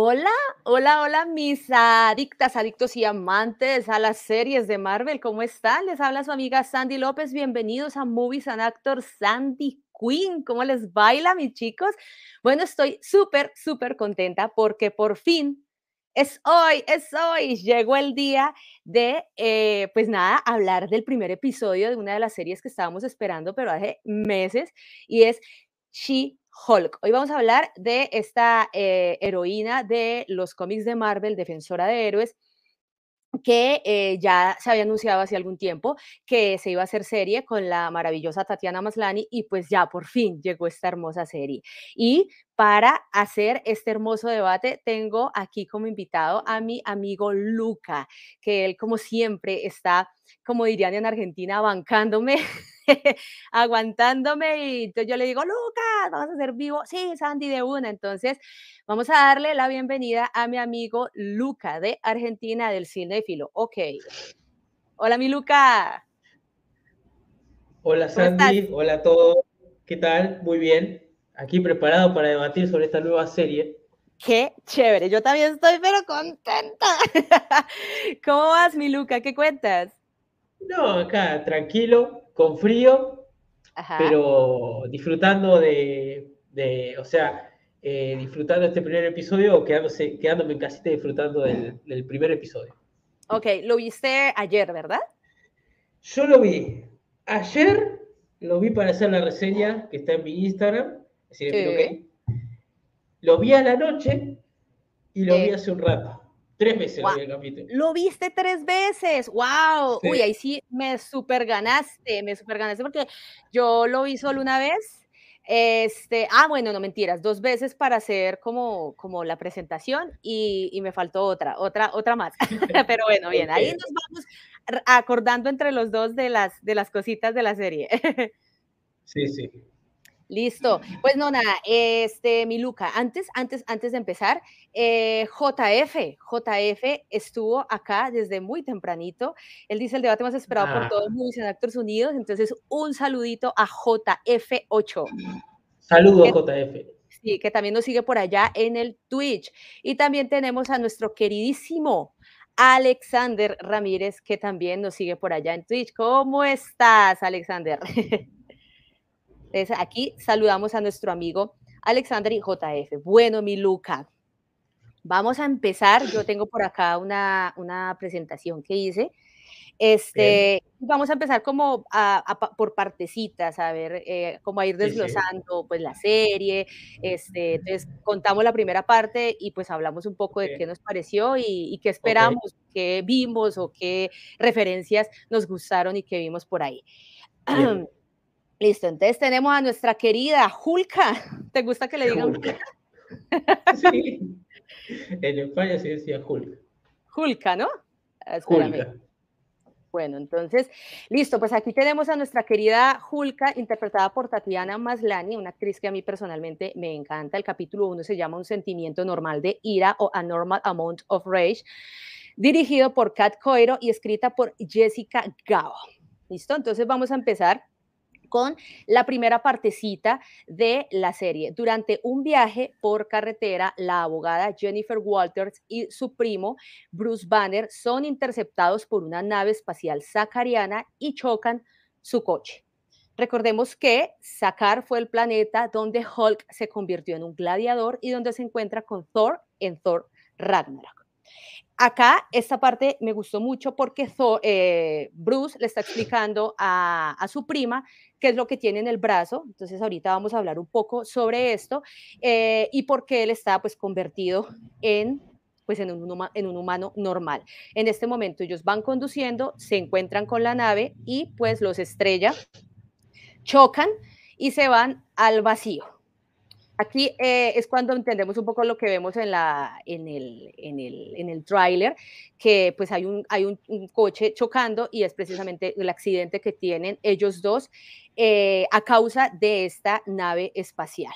Hola, hola, hola, mis adictas, adictos y amantes a las series de Marvel. ¿Cómo están? Les habla su amiga Sandy López. Bienvenidos a Movies and Actors Sandy Queen. ¿Cómo les baila, mis chicos? Bueno, estoy súper, súper contenta porque por fin es hoy, es hoy. Llegó el día de, eh, pues nada, hablar del primer episodio de una de las series que estábamos esperando, pero hace meses, y es She-Hulk. Hoy vamos a hablar de esta eh, heroína de los cómics de Marvel, defensora de héroes, que eh, ya se había anunciado hace algún tiempo que se iba a hacer serie con la maravillosa Tatiana Maslani y pues ya por fin llegó esta hermosa serie. Y para hacer este hermoso debate tengo aquí como invitado a mi amigo Luca, que él como siempre está, como dirían en Argentina, bancándome aguantándome y entonces yo le digo, Lucas, vamos a hacer vivo. Sí, Sandy, de una. Entonces, vamos a darle la bienvenida a mi amigo Luca de Argentina del Cinéfilo. Ok. Hola, mi Luca. Hola, Sandy. Hola a todos. ¿Qué tal? Muy bien. Aquí preparado para debatir sobre esta nueva serie. Qué chévere. Yo también estoy, pero contenta. ¿Cómo vas, mi Luca? ¿Qué cuentas? No, acá, tranquilo, con frío, pero disfrutando de, o sea, eh, disfrutando este primer episodio o quedándose, quedándome en casita disfrutando del, primer episodio. Ok, lo viste ayer, ¿verdad? Yo lo vi ayer, lo vi para hacer la reseña que está en mi Instagram, Lo vi a la noche y lo vi hace un rato. Tres veces lo vi el capítulo. Lo viste tres veces. ¡Wow! Uy, ahí sí me super ganaste, me super ganaste porque yo lo vi solo una vez. Este, ah, bueno, no mentiras, dos veces para hacer como, como la presentación y, y me faltó otra, otra, otra más. Pero bueno, bien, ahí nos vamos acordando entre los dos de las, de las cositas de la serie. Sí, sí. Listo. Pues no, nada, este, mi Luca, antes, antes, antes de empezar, eh, JF, JF estuvo acá desde muy tempranito. Él dice el debate más esperado por ah. todos los en Actors Unidos. Entonces, un saludito a JF8. Saludos, JF. Sí, que también nos sigue por allá en el Twitch. Y también tenemos a nuestro queridísimo Alexander Ramírez, que también nos sigue por allá en Twitch. ¿Cómo estás, Alexander? Entonces, aquí saludamos a nuestro amigo Alexander y JF. Bueno, mi Luca, vamos a empezar. Yo tengo por acá una, una presentación que hice. Este, vamos a empezar como por partecitas, a ver, eh, como a ir desglosando pues la serie, este, entonces contamos la primera parte y pues hablamos un poco de qué nos pareció y, qué esperamos, qué vimos o qué referencias nos gustaron y qué vimos por ahí. Listo, entonces tenemos a nuestra querida Julka. ¿Te gusta que le digan Julka? Sí, en España se decía Julka. Julka, ¿no? Julka. Bueno, entonces, listo, pues aquí tenemos a nuestra querida Julka, interpretada por Tatiana Maslani, una actriz que a mí personalmente me encanta. El capítulo 1 se llama Un sentimiento normal de ira o A Normal Amount of Rage, dirigido por Kat Coiro y escrita por Jessica Gao. ¿Listo? Entonces vamos a empezar con la primera partecita de la serie. Durante un viaje por carretera, la abogada Jennifer Walters y su primo Bruce Banner son interceptados por una nave espacial sacariana y chocan su coche. Recordemos que Sakar fue el planeta donde Hulk se convirtió en un gladiador y donde se encuentra con Thor en Thor Ragnarok. Acá esta parte me gustó mucho porque eh, Bruce le está explicando a, su prima qué es lo que tiene en el brazo. Entonces ahorita vamos a hablar un poco sobre esto eh, y por qué él está pues convertido en pues en un, en un humano normal. En este momento ellos van conduciendo, se encuentran con la nave y pues los estrella, chocan y se van al vacío. Aquí eh, es cuando entendemos un poco lo que vemos en, el, en, tráiler, que pues hay, un, coche chocando y es precisamente el accidente que tienen ellos dos eh, a causa de esta nave espacial.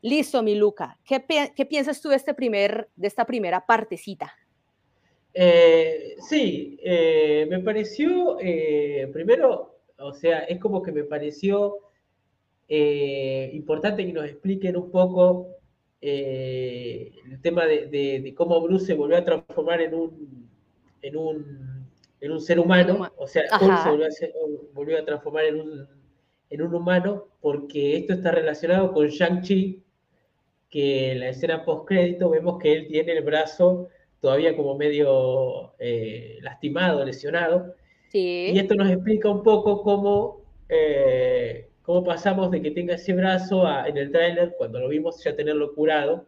Listo, mi Luca. ¿Qué, piensas tú de, este de esta primera partecita? Eh, sí, me pareció, primero, o sea, es como que me pareció eh, importante que nos expliquen un poco eh, el tema de, cómo Bruce se volvió a transformar en un, en un, en un ser humano, o sea, Hulk se volvió a, transformar en un, en un humano, porque esto está relacionado con Shang-Chi, que en la escena post-crédito vemos que él tiene el brazo todavía como medio eh, lastimado, lesionado. Y esto nos explica un poco cómo, eh, cómo pasamos de que tenga ese brazo en el tráiler, cuando lo vimos ya tenerlo curado.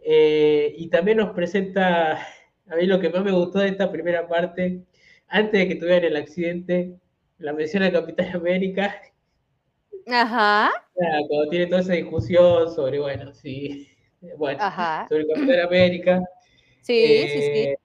Eh, y también nos presenta, a mí lo que más me gustó de esta primera parte, antes de que tuvieran el accidente, la mención al Capitán América. Ajá. Cuando tiene toda esa discusión sobre, bueno, sí, bueno, sobre el Capitán América. Sí, sí, sí. Eh,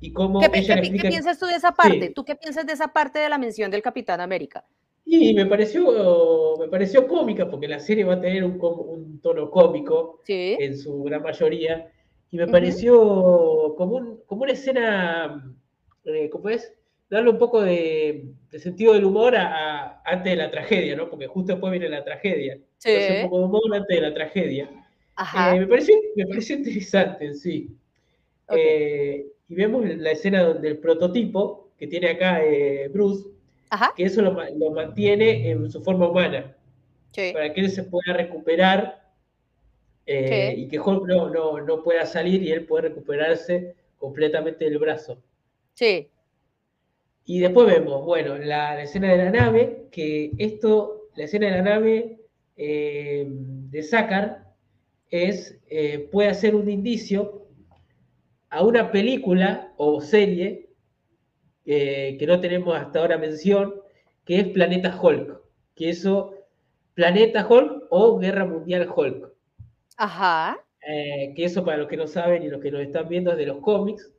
y cómo ¿Qué, piensas tú de esa parte? ¿Tú qué piensas de esa parte de la mención del Capitán América? Y me pareció, me pareció cómica, porque la serie va a tener un, un tono cómico en su gran mayoría. Y me pareció como, como una escena, eh, ¿cómo es? Darle un poco de, sentido del humor a, antes de la tragedia, ¿no? Porque justo después viene la tragedia. Sí. un poco de humor antes de la tragedia. Eh, me, pareció, me pareció interesante, sí. Eh, y vemos la escena donde el prototipo que tiene acá eh, Que eso lo, mantiene en su forma humana, para que él se pueda recuperar eh, y que Hulk no, no, pueda salir y él pueda recuperarse completamente del brazo. Sí. Y después vemos, bueno, la, escena de la nave, que esto, la escena de la nave de Sakar es, puede ser un indicio a una película o serie eh, que no tenemos hasta ahora mención, que es Planeta Hulk. Que eso, Planeta Hulk o Guerra Mundial Hulk. Ajá. Eh, que eso para los que no saben y los que nos están viendo es de los cómics.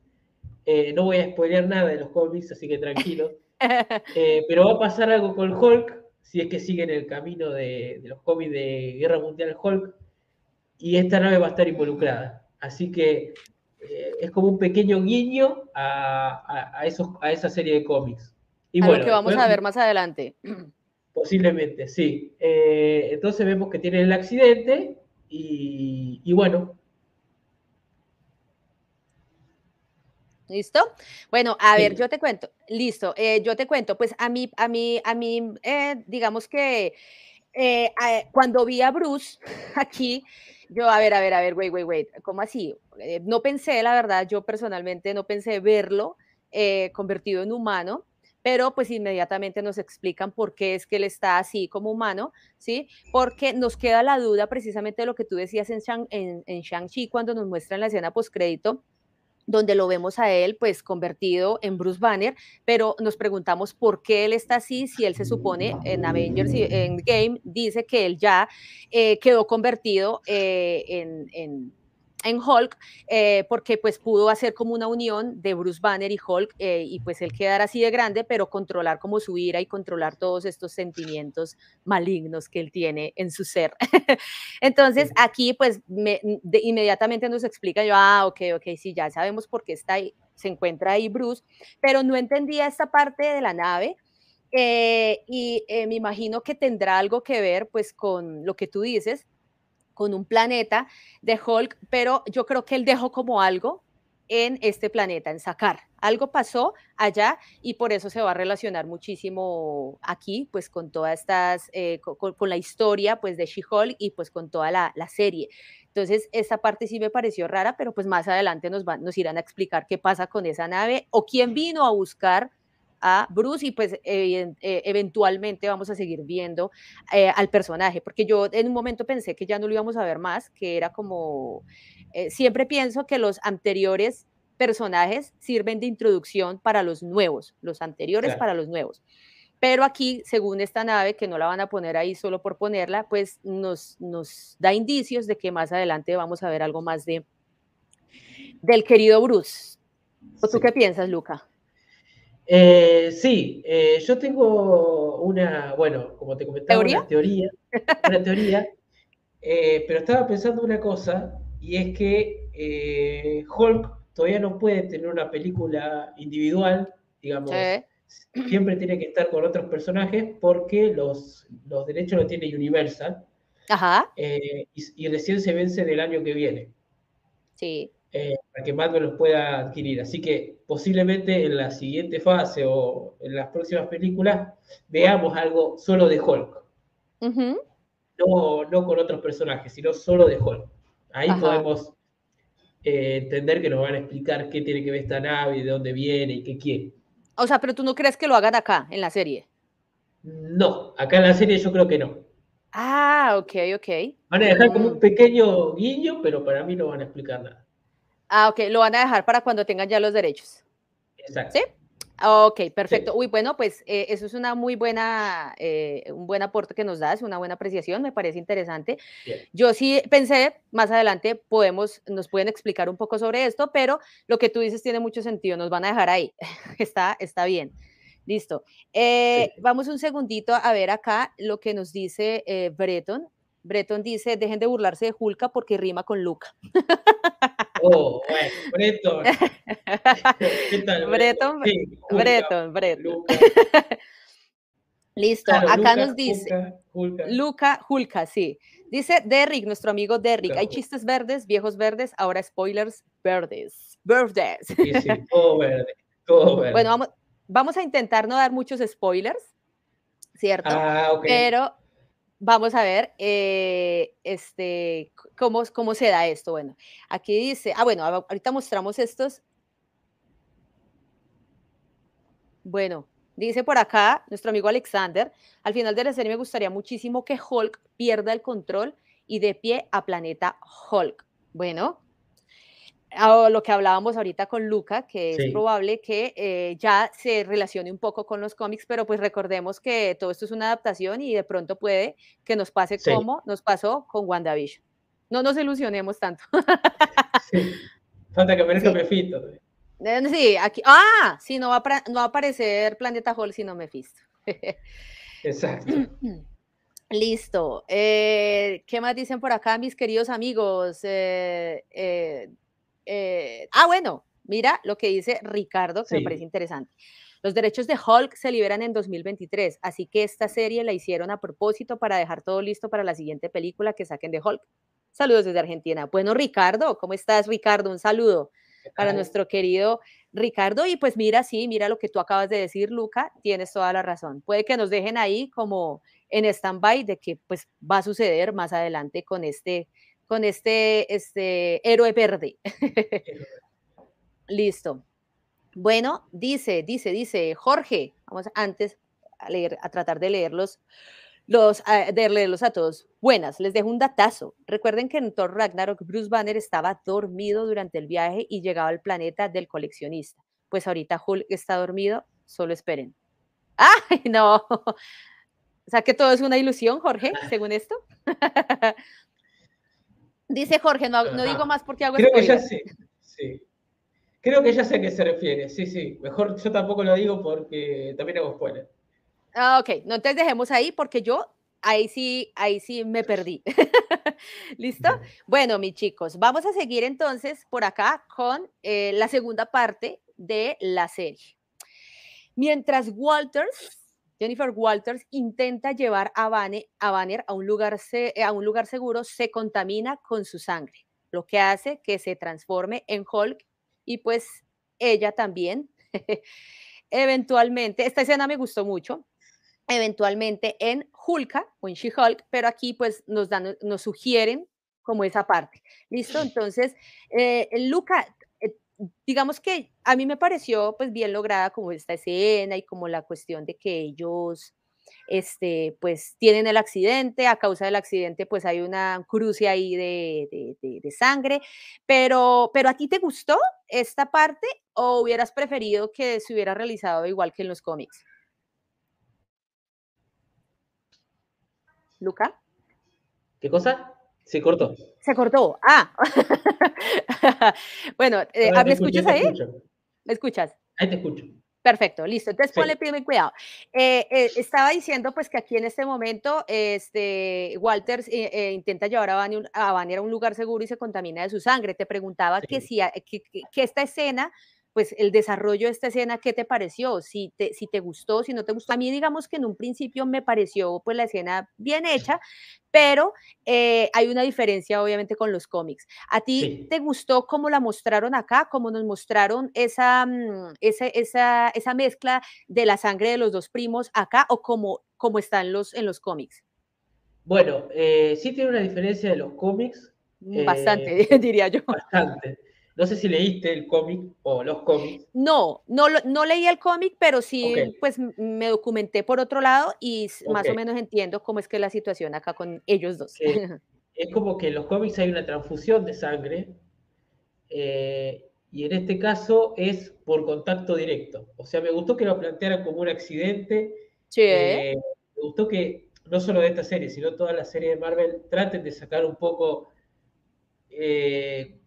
Eh, no voy a spoilear nada de los cómics, así que tranquilos. pero va a pasar algo con Hulk, si es que siguen el camino de, de los cómics de Guerra Mundial Hulk, y esta nave va a estar involucrada. Así que eh, es como un pequeño guiño a, esos, a esa serie de cómics. Y bueno, lo que vamos a ver más adelante. Posiblemente, sí. Eh, entonces vemos que tiene el accidente y, bueno. ¿Listo? Bueno, a ver, yo te cuento. Listo, eh, yo te cuento. Pues a mí, a mí, a mí, digamos que cuando vi a Bruce aquí, yo, a ver, a ver, a ver, wait, wait, wait, ¿cómo así? Eh, no pensé, la verdad, yo personalmente no pensé verlo eh, convertido en humano, pero pues inmediatamente nos explican por qué es que él está así como humano, ¿sí? Porque nos queda la duda precisamente de lo que tú decías en, Shang, en, en Shang-Chi cuando nos muestran la escena postcrédito, donde lo vemos a él pues convertido en Bruce Banner, pero nos preguntamos por qué él está así si él se supone en Avengers en Game dice que él ya eh, quedó convertido eh, en Hulk, eh, porque pues pudo hacer como una unión de Bruce Banner y Hulk, eh, y pues él quedar así de grande, pero controlar como su ira y controlar todos estos sentimientos malignos que él tiene en su ser. Entonces aquí pues inmediatamente nos explica yo, ah, ok, ok, sí, ya sabemos por qué está ahí, se encuentra ahí Bruce, pero no entendía esta parte de la nave. Eh, y me imagino que tendrá algo que ver pues con lo que tú dices, con un planeta de Hulk, pero yo creo que él dejó como algo en este planeta, en sacar. Algo pasó allá y por eso se va a relacionar muchísimo aquí, pues con todas estas, eh, con, la historia pues de She-Hulk y pues con toda la, serie. Entonces, esa parte sí me pareció rara, pero pues más adelante nos, van, nos irán a explicar qué pasa con esa nave o quién vino a buscar a Bruce y pues eh, eventualmente vamos a seguir viendo eh, al personaje, porque yo en un momento pensé que ya no lo íbamos a ver más, que era como, eh, siempre pienso que los anteriores personajes sirven de introducción para los nuevos, los anteriores para los nuevos. Pero aquí, según esta nave, que no la van a poner ahí solo por ponerla, pues nos, nos da indicios de que más adelante vamos a ver algo más de del querido Bruce. ¿O tú qué piensas, Luca? Eh, sí, eh, yo tengo una, bueno, como te comentaba, una teoría, una teoría eh, pero estaba pensando una cosa, y es que Hulk todavía no puede tener una película individual, digamos, siempre tiene que estar con otros personajes porque los, los derechos los tiene Universal. Ajá. Eh, y, recién se vence del año que viene. Sí. Eh, para que Marvel los pueda adquirir. Así que posiblemente en la siguiente fase o en las próximas películas veamos algo solo de Hulk. no, no con otros personajes, sino solo de Hulk. Ahí podemos eh, entender que nos van a explicar qué tiene que ver esta nave, de dónde viene y qué quiere. O sea, pero tú no crees que lo hagan acá, en la serie. No, acá en la serie yo creo que no. Ah, ok, ok. Van a dejar como un mm. pequeño guiño, pero para mí no van a explicar nada. Ah, ok, lo van a dejar para cuando tengan ya los derechos. Exacto. ¿Sí? Ok, perfecto. Uy, bueno, pues eh, eso es una muy buena, eh, un buen aporte que nos das, una buena apreciación, me parece interesante. Yo sí pensé, más adelante podemos, nos pueden explicar un poco sobre esto, pero lo que tú dices tiene mucho sentido, nos van a dejar ahí. está, está bien. Listo. Eh, vamos un segundito a ver acá lo que nos dice Breton. Breton dice, dejen de burlarse de Julka porque rima con Luca. Oh, bueno, Breton. ¿Qué tal? Breton, Breton, Breton. Listo, acá nos dice Luca, Julka, sí. Dice Derrick, nuestro amigo Derrick, hay chistes verdes, viejos verdes, ahora spoilers verdes. Verdes. Sí, sí, todo verde, todo verde. Bueno, vamos, vamos a intentar no dar muchos spoilers, ¿cierto? Ah, okay. Pero vamos a ver eh, este, cómo, cómo se da esto. Bueno, aquí dice, ah, bueno, ahorita mostramos estos. Bueno, dice por acá nuestro amigo Alexander, al final de la serie me gustaría muchísimo que Hulk pierda el control y de pie a planeta Hulk. Bueno, lo que hablábamos ahorita con Luca, que es probable que eh, ya se relacione un poco con los cómics, pero pues recordemos que todo esto es una adaptación y de pronto puede que nos pase como nos pasó con WandaVision. No nos ilusionemos tanto. sí. Falta que aparezca Mephisto. Eh, sí, aquí. Ah, sí, no va, a, no va a aparecer Planeta Hall sino Mephisto. Exacto. Listo. Eh, ¿Qué más dicen por acá, mis queridos amigos? Eh, ah, bueno, mira lo que dice Ricardo, que me parece interesante. Los derechos de Hulk se liberan en 2023, así que esta serie la hicieron a propósito para dejar todo listo para la siguiente película que saquen de Hulk. Saludos desde Argentina. Bueno, Ricardo, ¿cómo estás, Ricardo? Un saludo para nuestro querido Ricardo. Y pues mira, sí, mira lo que tú acabas de decir, Luca, tienes toda la razón. Puede que nos dejen ahí como en stand-by de que pues va a suceder más adelante con este con este, este héroe verde. Listo. Bueno, dice, dice, dice Jorge, vamos antes a leer, a tratar de leerlos, los, de leerlos a todos. Buenas, les dejo un datazo. Recuerden que en Thor Ragnarok Bruce Banner estaba dormido durante el viaje y llegaba al planeta del coleccionista. Pues ahorita Hulk está dormido, solo esperen. ¡Ay, no! O sea que todo es una ilusión, Jorge, según esto. Dice Jorge, no, digo más porque hago Creo que ya sé, sí. Creo que ya sé a qué se refiere, sí, sí. Mejor yo tampoco lo digo porque también hago spoiler. Ah, ok, no, entonces dejemos ahí porque yo ahí sí, ahí sí me perdí. ¿Listo? Bueno, mis chicos, vamos a seguir entonces por acá con eh, la segunda parte de la serie. Mientras Walters Jennifer Walters intenta llevar a, Banner a, un lugar a un lugar seguro, se contamina con su sangre, lo que hace que se transforme en Hulk y pues ella también, eventualmente, esta escena me gustó mucho, eventualmente en Hulka o en She-Hulk, pero aquí pues nos, dan, nos sugieren como esa parte. ¿Listo? Entonces, eh, Luca, digamos que a mí me pareció pues bien lograda como esta escena y como la cuestión de que ellos este, pues tienen el accidente, a causa del accidente pues hay una cruce ahí de, de, sangre, pero, pero ¿a ti te gustó esta parte o hubieras preferido que se hubiera realizado igual que en los cómics? Luca. ¿Qué cosa? Se cortó. Se cortó. Ah. bueno, eh, ¿me escuchas ahí? ¿Me escuchas? Ahí te escucho. Perfecto, listo. Entonces ponle ponle cuidado. Eh, eh, estaba diciendo pues que aquí en este momento este, Walters intenta llevar a Vania a, a un lugar seguro y se contamina de su sangre. Te preguntaba que, si, que, esta escena pues el desarrollo de esta escena, ¿qué te pareció? Si te, si te gustó, si no te gustó. A mí digamos que en un principio me pareció pues la escena bien hecha, pero eh, hay una diferencia obviamente con los cómics. ¿A ti te gustó cómo la mostraron acá, cómo nos mostraron esa, mm, esa, esa, esa, mezcla de la sangre de los dos primos acá o cómo, cómo están los, en los cómics? Bueno, eh, sí tiene una diferencia de los cómics. Bastante, eh, diría yo. Bastante. No sé si leíste el cómic o los cómics. No, no, no leí el cómic, pero sí, pues me documenté por otro lado y más o menos entiendo cómo es que es la situación acá con ellos dos. es como que en los cómics hay una transfusión de sangre eh, y en este caso es por contacto directo. O sea, me gustó que lo plantearan como un accidente. Sí. Eh, me gustó que no solo de esta serie, sino toda la serie de Marvel traten de sacar un poco eh,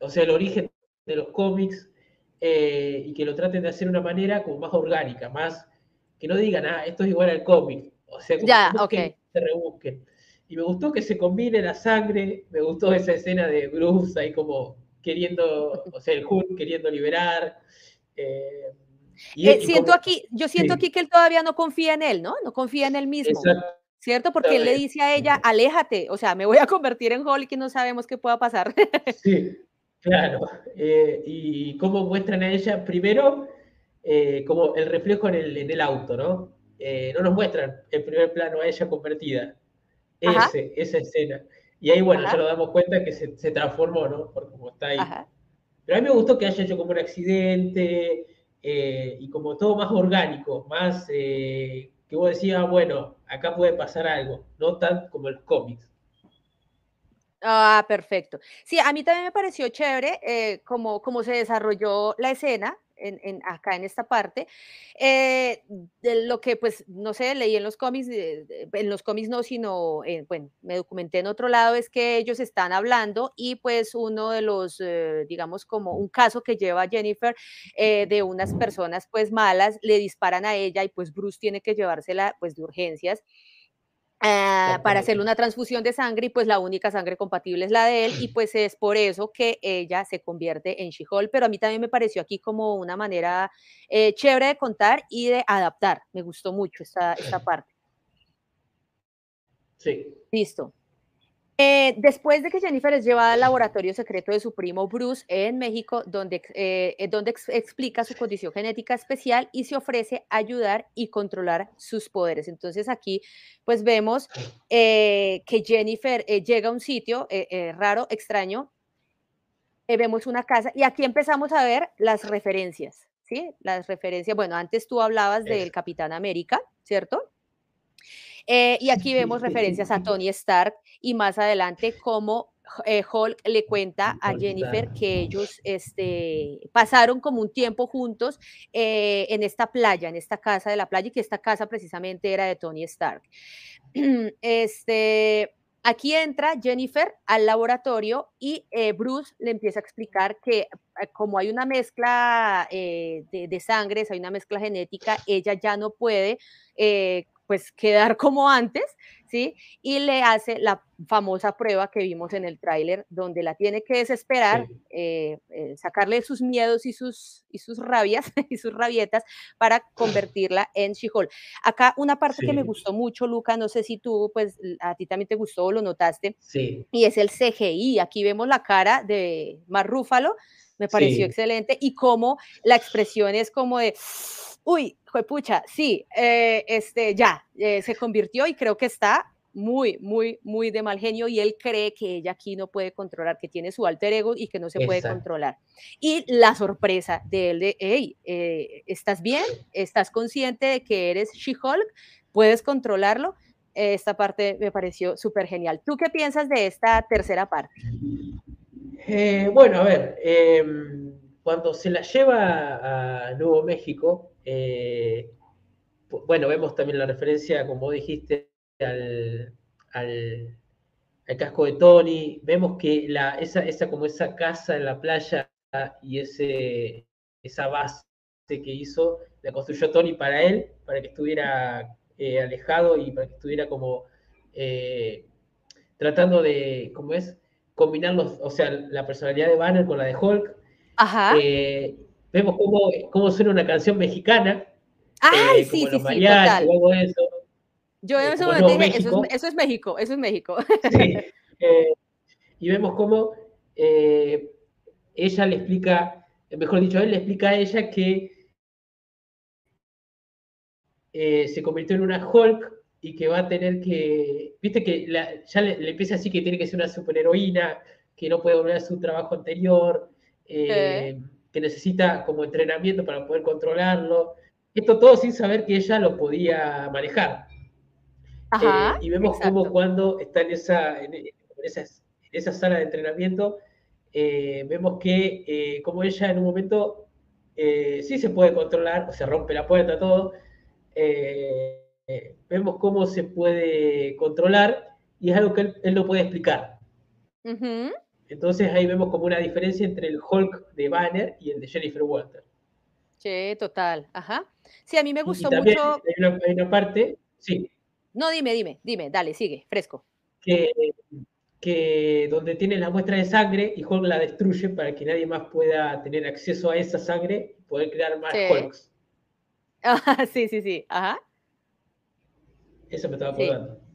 o sea, el origen de los cómics eh, y que lo traten de hacer de una manera como más orgánica, más que no digan, ah, esto es igual al cómic, o sea, como que se rebusquen. Y me gustó que se combine la sangre, me gustó esa escena de Bruce ahí como queriendo, o sea, el Hulk queriendo liberar. Eh, eh, siento aquí, yo siento aquí que él todavía no confía en él, ¿no? No confía en él mismo. ¿cierto? Porque él le dice a ella, aléjate, o sea, me voy a convertir en Hulk y no sabemos qué pueda pasar. Sí, Claro, eh, y cómo muestran a ella, primero, eh, como el reflejo en el, en el auto, ¿no? Eh, no nos muestran en primer plano a ella convertida, ese, esa escena. Y ahí, bueno, ya nos damos cuenta que se, se, transformó, ¿no? Por cómo está ahí. Pero a mí me gustó que haya hecho como un accidente y como todo más orgánico, más que vos decías, bueno, acá puede pasar algo, no tan como el cómics. Ah, perfecto. Sí, a mí también me pareció chévere eh, como, se desarrolló la escena en, acá en esta parte. Eh, lo que, pues, no sé, leí en los cómics, en los cómics no, sino, bueno, me documenté en otro lado, es que ellos están hablando y pues uno de los, eh, digamos, como un caso que lleva Jennifer de unas personas pues malas, le disparan a ella y pues Bruce tiene que llevársela pues de urgencias Ah, para hacerle una transfusión de sangre y pues la única sangre compatible es la de él y pues es por eso que ella se convierte en She-Hulk, pero a mí también me pareció aquí como una manera eh, chévere de contar y de adaptar, me gustó mucho esta, esta parte. Sí. Listo. Eh, después de que Jennifer es llevada al laboratorio secreto de su primo Bruce en México, donde, eh, donde explica su condición genética especial y se ofrece ayudar y controlar sus poderes. Entonces aquí pues vemos eh, que Jennifer llega a un sitio raro, extraño, vemos una casa y aquí empezamos a ver las referencias, ¿sí? Las referencias, bueno, antes tú hablabas del Capitán América, ¿cierto? Eh, y aquí vemos referencias a Tony Stark y más adelante cómo eh, Hulk le cuenta a Jennifer que ellos este, pasaron como un tiempo juntos eh, en esta playa, en esta casa de la playa, y que esta casa precisamente era de Tony Stark. Este, aquí entra Jennifer al laboratorio y Bruce le empieza a explicar que como hay una mezcla de, de, sangres, hay una mezcla genética, ella ya no puede pues quedar como antes, ¿sí? Y le hace la famosa prueba que vimos en el tráiler, donde la tiene que desesperar, eh, eh, sacarle sus miedos y sus, y sus rabias y sus rabietas para convertirla en she Acá una parte que me gustó mucho, Luca, no sé si tú, pues a ti también te gustó o lo notaste, sí. y es el CGI. Aquí vemos la cara de Marrúfalo, me pareció excelente, y cómo la expresión es como de uy, pucha, sí, eh, este, ya, eh, se convirtió y creo que está muy, muy, muy de mal genio y él cree que ella aquí no puede controlar, que tiene su alter ego y que no se puede controlar. Y la sorpresa de él de, hey, eh, ¿estás bien? ¿Estás consciente de que eres She-Hulk? ¿Puedes controlarlo? Esta parte me pareció súper genial. ¿Tú qué piensas de esta tercera parte? Bueno, a ver, em, cuando se la lleva a Nuevo México, eh, bueno, vemos también la referencia, como dijiste, al, casco de Tony. Vemos que esa, esa, como esa casa en la playa y ese, esa base que hizo, la construyó Tony para él, para que estuviera eh, alejado y para que estuviera como eh, tratando de, ¿cómo es? Combinar los, o sea, la personalidad de Banner con la de Hulk. Ajá vemos cómo, cómo suena una canción mexicana. ¡Ay, eh, sí, sí, sí, total. eso. Yo en ese momento dije, eso es, eso es, México, eso es México. Sí, eh, y vemos cómo eh, ella le explica, mejor dicho, él le explica a ella que se convirtió en una Hulk y que va a tener que, viste que ya le, empieza así que tiene que ser una superheroína, que no puede volver a su trabajo anterior, que necesita como entrenamiento para poder controlarlo. Esto todo sin saber que ella lo podía manejar. Eh, y vemos cómo cuando está en esa, en, esa, sala de entrenamiento, eh, vemos que eh, como ella en un momento sí se puede controlar, se rompe la puerta, todo. Vemos cómo se puede controlar y es algo que él, no puede explicar. Entonces ahí vemos como una diferencia entre el Hulk de Banner y el de Jennifer Walter. Sí, total. Ajá. Sí, a mí me gustó mucho. Hay una, parte, sí. No, dime, dime, dime, dale, sigue, fresco. Que, que donde tiene la muestra de sangre y Hulk la destruye para que nadie más pueda tener acceso a esa sangre y poder crear más Hulks. sí, sí, sí, ajá. Eso me estaba acordando.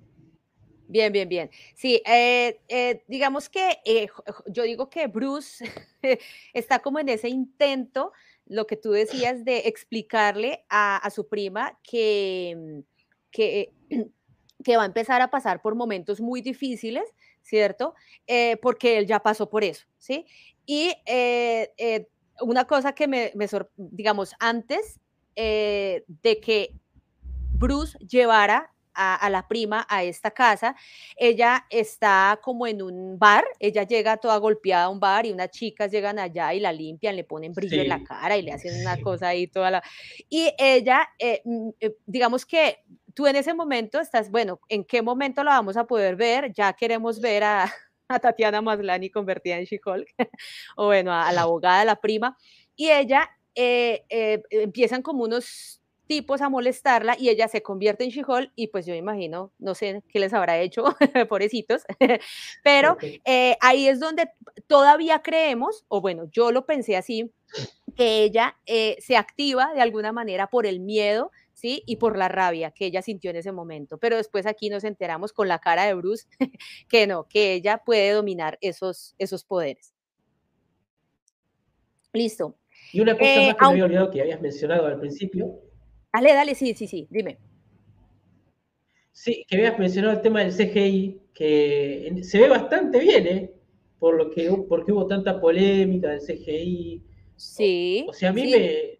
Bien, bien, bien. Sí, eh, eh, digamos que eh, yo digo que Bruce está como en ese intento, lo que tú decías, de explicarle a, su prima que, que, que, va a empezar a pasar por momentos muy difíciles, ¿cierto? porque él ya pasó por eso, ¿sí? Y una cosa que me, me digamos, antes de que Bruce llevara a, la prima a esta casa. Ella está como en un bar, ella llega toda golpeada a un bar y unas chicas llegan allá y la limpian, le ponen brillo en la cara y le hacen una cosa ahí toda la... Y ella, eh, mm, eh, digamos que tú en ese momento estás, bueno, ¿en qué momento la vamos a poder ver? Ya queremos ver a, Tatiana Maslani convertida en She-Hulk, o bueno, a, la abogada, la prima, y ella eh, empiezan como unos tipos a molestarla y ella se convierte en she y pues yo imagino, no sé qué les habrá hecho, pobrecitos, pero eh, ahí es donde todavía creemos, o bueno, yo lo pensé así, que ella eh, se activa de alguna manera por el miedo, ¿sí? Y por la rabia que ella sintió en ese momento. Pero después aquí nos enteramos con la cara de Bruce que no, que ella puede dominar esos, esos poderes. Listo. Y una cosa eh, más que me había olvidado que habías mencionado al principio, Dale, dale, sí, sí, sí, dime. Sí, que habías mencionado el tema del CGI, que se ve bastante bien, ¿eh? Por lo que, porque hubo tanta polémica del CGI. Sí. O, sea, a mí me.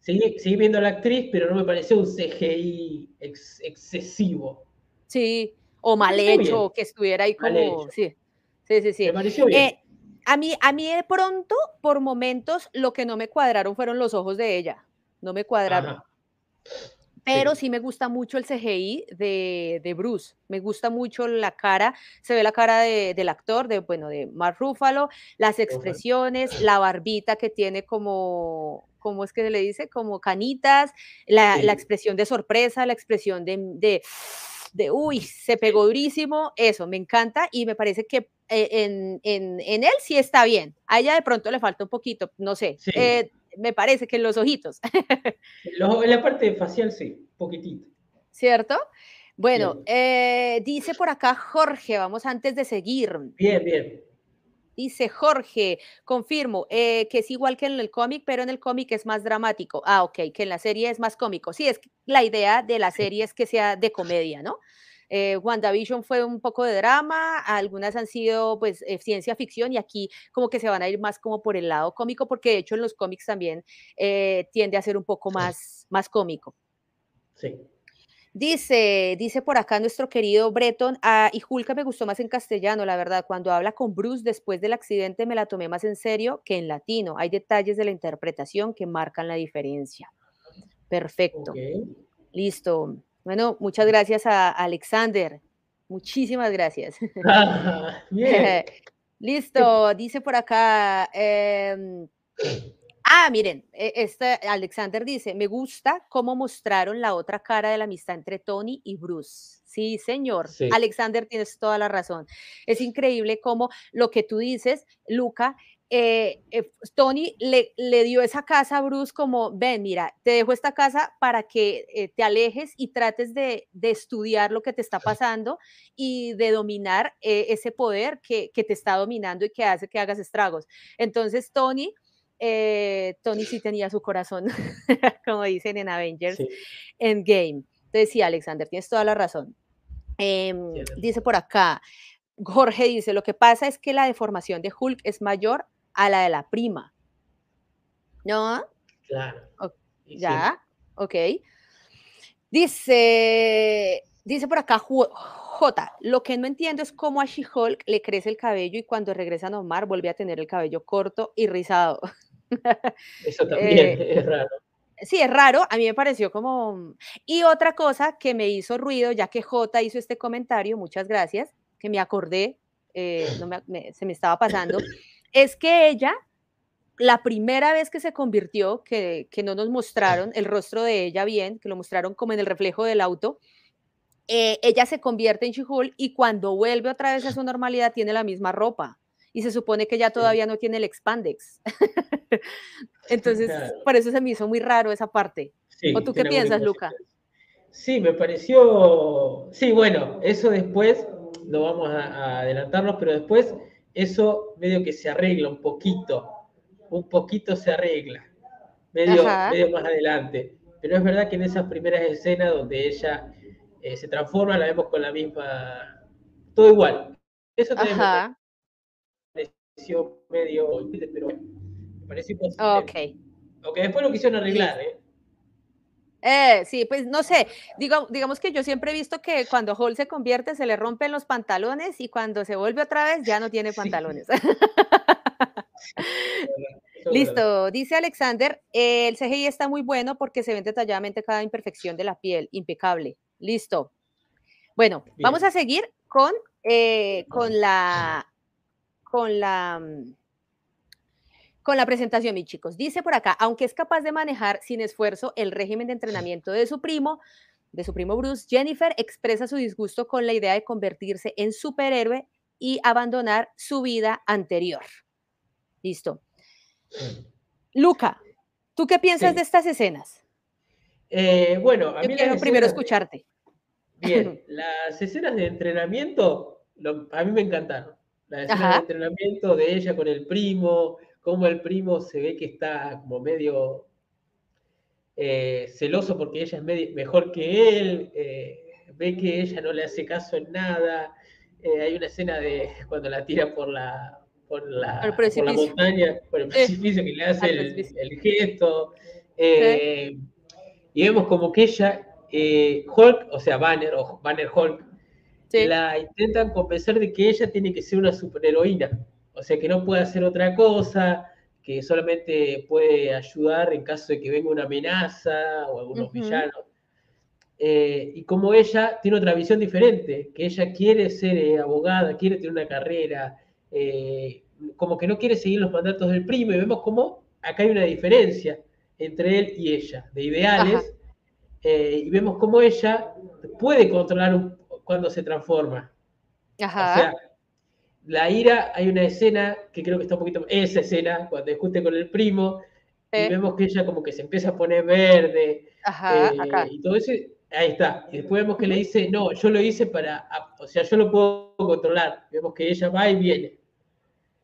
Seguí, viendo a la actriz, pero no me pareció un CGI excesivo. Sí, o mal hecho, que estuviera ahí como. Sí, sí, sí. sí. Me pareció bien. Eh, a mí, a mí de pronto, por momentos, lo que no me cuadraron fueron los ojos de ella. No me cuadraron. Pero sí. me gusta mucho el CGI de, Bruce. Me gusta mucho la cara, se ve la cara del actor, de, bueno, de Mark Ruffalo, las expresiones, la barbita que tiene como, ¿cómo es que se le dice? Como canitas, la, expresión de sorpresa, la expresión de, de, uy, se pegó durísimo. Eso, me encanta y me parece que eh, en, él sí está bien. A ella de pronto le falta un poquito, no sé. Eh, me parece que en los ojitos. en la parte facial sí, poquitito. ¿Cierto? Bueno, eh, dice por acá Jorge, vamos antes de seguir. Bien, bien. Dice Jorge, confirmo eh, que es igual que en el cómic, pero en el cómic es más dramático. Ah, ok, que en la serie es más cómico. Sí, es la idea de la serie es que sea de comedia, ¿no? Eh, WandaVision fue un poco de drama, algunas han sido pues eh, ciencia ficción y aquí como que se van a ir más como por el lado cómico, porque de hecho en los cómics también eh, tiende a ser un poco más, más cómico. Sí. Dice, dice por acá nuestro querido Breton, ah, y Julka me gustó más en castellano, la verdad, cuando habla con Bruce después del accidente me la tomé más en serio que en latino. Hay detalles de la interpretación que marcan la diferencia. Perfecto. Listo. Bueno, muchas gracias a Alexander. Muchísimas gracias. Ah, Listo, dice por acá. Em, ah, miren, e, este Alexander dice, me gusta cómo mostraron la otra cara de la amistad entre Tony y Bruce. Sí, señor. Alexander, tienes toda la razón. Es increíble cómo lo que tú dices, Luca, eh, eh, Tony le, le, dio esa casa a Bruce como, ven, mira, te dejo esta casa para que eh, te alejes y trates de, de, estudiar lo que te está pasando y de dominar ese poder que, que, te está dominando y que hace que hagas estragos. Entonces, Tony... Tony sí tenía su corazón, como dicen en Avengers Endgame. Entonces, sí, Alexander, tienes toda la razón. Em, dice por acá, Jorge dice, lo que pasa es que la deformación de Hulk es mayor a la de la prima. ¿No? Claro. ya, ok. Dice, dice por acá J, lo que no entiendo es cómo a She-Hulk le crece el cabello y cuando regresa a Omar vuelve a tener el cabello corto y rizado. Eso también eh, es raro. Sí, es raro, a mí me pareció como... Y otra cosa que me hizo ruido, ya que J hizo este comentario, muchas gracias, que me acordé, eh, se me estaba pasando, es que ella, la primera vez que se convirtió, que, no nos mostraron el rostro de ella bien, que lo mostraron como en el reflejo del auto, eh, ella se convierte en Shihul y cuando vuelve otra vez a su normalidad tiene la misma ropa y se supone que ya todavía no tiene el expandex. Entonces, por eso se me hizo muy raro esa parte. ¿O tú qué piensas, Luca? Sí, me pareció, sí, bueno, eso después, no vamos a, adelantarnos, pero después eso medio que se arregla un poquito, un poquito se arregla, medio, medio más adelante. Pero es verdad que en esas primeras escenas donde ella eh, se transforma, la vemos con la misma, todo igual. Eso también me pareció medio, pero me pareció Ok. Aunque después lo quisieron arreglar, ¿eh? Eh, sí, pues no sé, Digo, digamos que yo siempre he visto que cuando Hall se convierte se le rompen los pantalones y cuando se vuelve otra vez ya no tiene pantalones. Listo, dice Alexander, el CGI está muy bueno porque se ve detalladamente cada imperfección de la piel, impecable. Listo. Bueno, vamos a seguir con, eh, con la, con la, mm, con la presentación, mis chicos. Dice por acá, aunque es capaz de manejar sin esfuerzo el régimen de entrenamiento de su primo, de su primo Bruce, Jennifer expresa su disgusto con la idea de convertirse en superhéroe y abandonar su vida anterior. Listo. Luca, ¿tú qué piensas de estas escenas? Eh, bueno, a mí quiero primero escucharte. Bien, las escenas de entrenamiento a mí me encantaron. Las escenas de entrenamiento de ella con el primo, cómo el primo se ve que está como medio eh, celoso porque ella es mejor que él, eh, ve que ella no le hace caso en nada. Eh, hay una escena de cuando la tira por la, por la, montaña, por el precipicio, que le hace el, gesto. Y vemos como que ella, Hulk, o sea, Banner, o Banner Hulk, la intentan convencer de que ella tiene que ser una superheroína o sea, que no puede hacer otra cosa, que solamente puede ayudar en caso de que venga una amenaza o algunos villanos. Eh, y como ella tiene otra visión diferente, que ella quiere ser eh, abogada, quiere tener una carrera, eh, como que no quiere seguir los mandatos del primo, y vemos como acá hay una diferencia entre él y ella, de ideales, y vemos cómo ella puede controlar cuando se transforma. Ajá. O sea, la ira, hay una escena que creo que está un poquito, esa escena, cuando discute con el primo, y vemos que ella como que se empieza a poner verde, Ajá, eh, y todo eso, ahí está. Y después vemos que le dice, no, yo lo hice para, o sea, yo lo puedo controlar. Vemos que ella va y viene.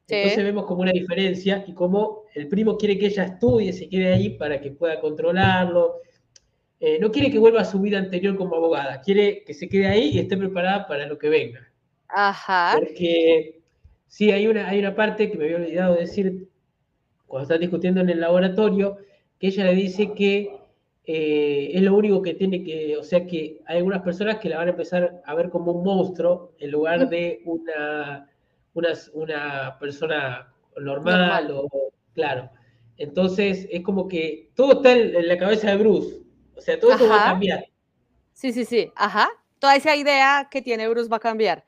Entonces vemos como una diferencia y como el primo quiere que ella estudie, se quede ahí para que pueda controlarlo. Eh, no quiere que vuelva a su vida anterior como abogada, quiere que se quede ahí y esté preparada para lo que venga. Ajá. Porque sí, hay una, hay una parte que me había olvidado decir cuando están discutiendo en el laboratorio, que ella le dice que eh, es lo único que tiene que, o sea que hay algunas personas que la van a empezar a ver como un monstruo en lugar de una, una, una persona normal, o claro. Entonces es como que todo está en, la cabeza de Bruce. O sea, todo eso va a cambiar. Sí, sí, sí. Ajá. Toda esa idea que tiene Bruce va a cambiar.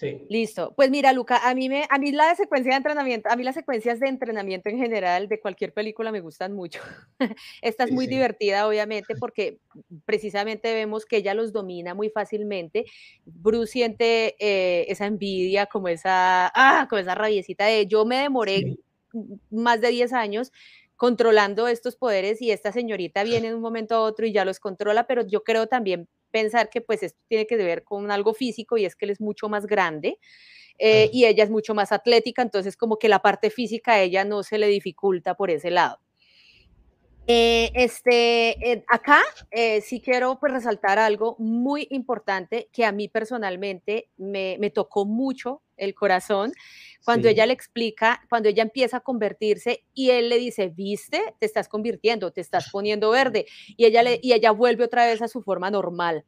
Sí. Listo. Pues mira, Luca, a mí, me, a mí la secuencia de entrenamiento, a mí las secuencias de entrenamiento en general de cualquier película me gustan mucho. Esta es muy divertida, obviamente, porque precisamente vemos que ella los domina muy fácilmente. Bruce siente eh, esa envidia, como esa, ah, como esa rabiecita de yo me demoré más de 10 años controlando estos poderes y esta señorita viene en un momento a otro y ya los controla, pero yo creo también pensar que pues esto tiene que ver con algo físico y es que él es mucho más grande eh, y ella es mucho más atlética, entonces como que la parte física a ella no se le dificulta por ese lado. Eh, este, eh, acá sí quiero pues resaltar algo muy importante que a mí personalmente me, me tocó mucho el corazón, cuando ella le explica, cuando ella empieza a convertirse y él le dice, viste, te estás convirtiendo, te estás poniendo verde, y ella, le, y ella vuelve otra vez a su forma normal.